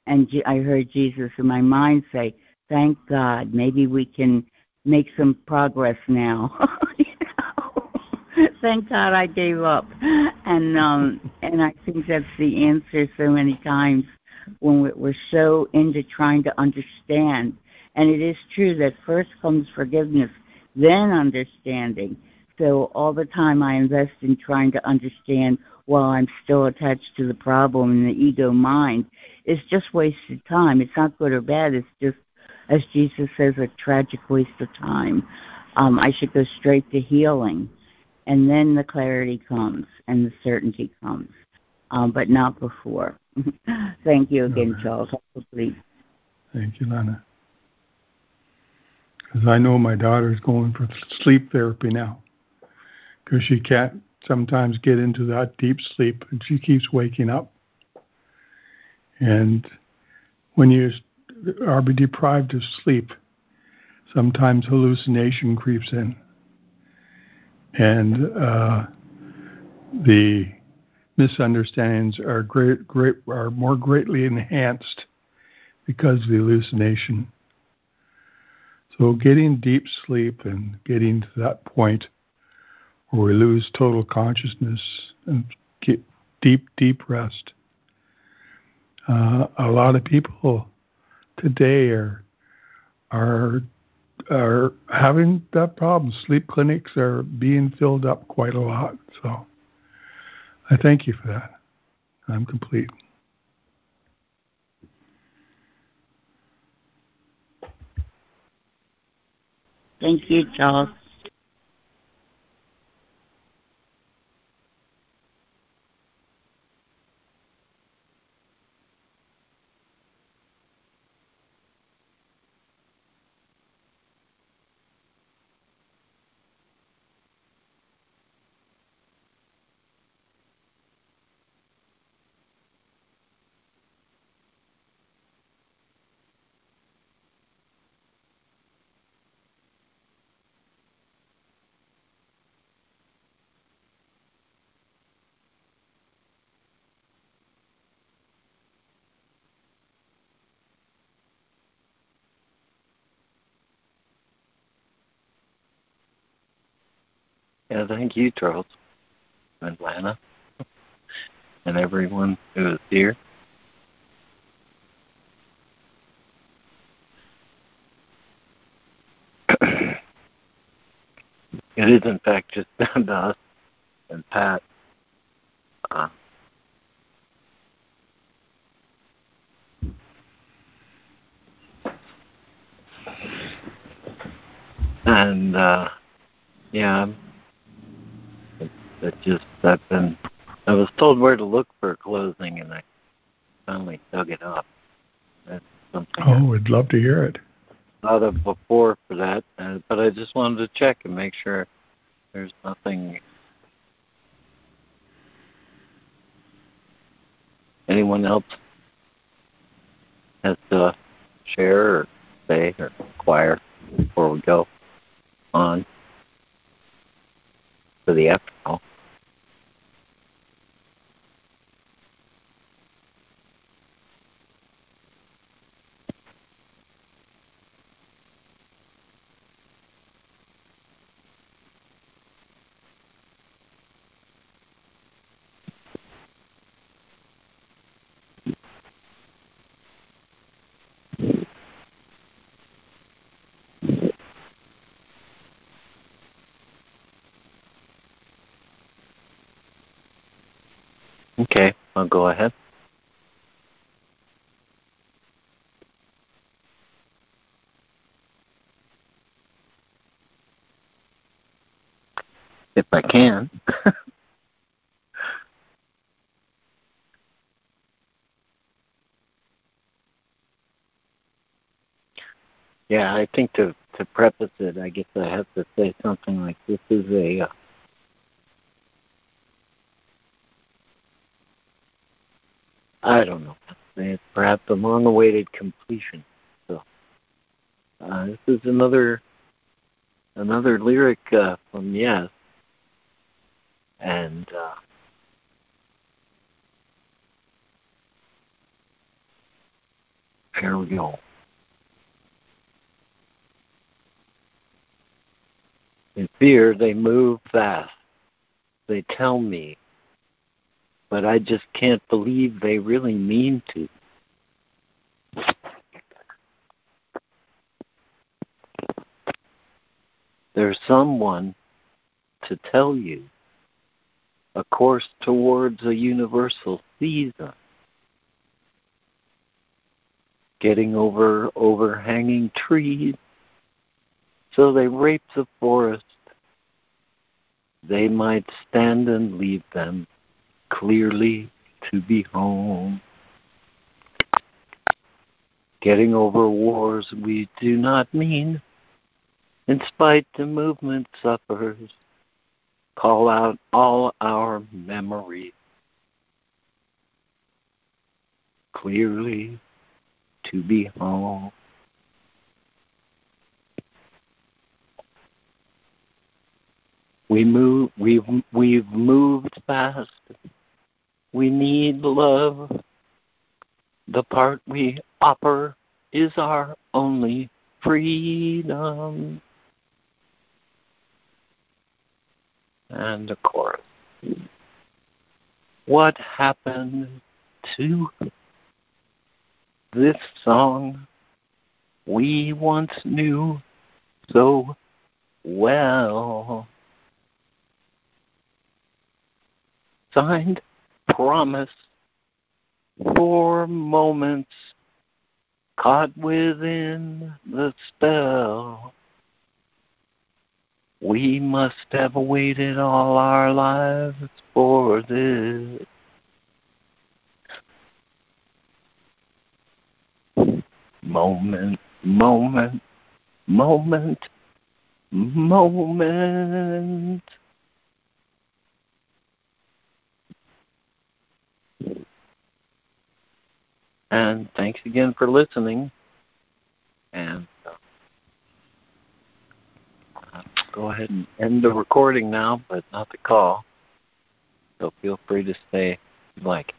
and I heard Jesus in my mind say, "Thank God, maybe we can." make some progress now. Thank God I gave up. And um and I think that's the answer so many times when we're so into trying to understand. And it is true that first comes forgiveness, then understanding. So all the time I invest in trying to understand while I'm still attached to the problem in the ego mind is just wasted time. It's not good or bad, it's just as Jesus says, a tragic waste of time. Um, I should go straight to healing, and then the clarity comes and the certainty comes, um, but not before. Thank you again, right. Charles. Please. Thank you, Lana. Because I know my daughter's going for sleep therapy now, because she can't sometimes get into that deep sleep, and she keeps waking up. And when you are deprived of sleep, sometimes hallucination creeps in. And uh, the misunderstandings are great, great, are more greatly enhanced because of the hallucination. So getting deep sleep and getting to that point where we lose total consciousness and get deep, deep rest. Uh, a lot of people today are are are having that problem. Sleep clinics are being filled up quite a lot. So I thank you for that. I'm complete. Thank you, Charles. Yeah, thank you, Charles, Atlanta, and everyone who is here. it is, in fact, just down to us and Pat. Uh, and uh, yeah, it just I've been I was told where to look for closing, and I finally dug it up. That's something. Oh, we'd love to hear it. Thought of before for that, uh, but I just wanted to check and make sure there's nothing. Anyone else has to share or say or inquire before we go on to the after call? Okay, I'll go ahead. If I can. yeah, I think to to preface it, I guess I have to say something like this is a uh, I don't know. Perhaps a long-awaited completion. So uh, this is another another lyric uh, from Yes, and uh, here we go. In fear, they move fast. They tell me but I just can't believe they really mean to. There's someone to tell you a course towards a universal season. Getting over overhanging trees so they rape the forest. They might stand and leave them clearly to be home. Getting over wars we do not mean, in spite the movement suffers. Call out all our memories clearly to be home. We move we've we've moved fast we need love. The part we offer is our only freedom. And the chorus. What happened to this song we once knew so well? Signed promise for moments caught within the spell. We must have waited all our lives for this. Moment, moment, moment, moment. And thanks again for listening. And uh, I'll go ahead and end the recording now, but not the call. So feel free to stay if you like.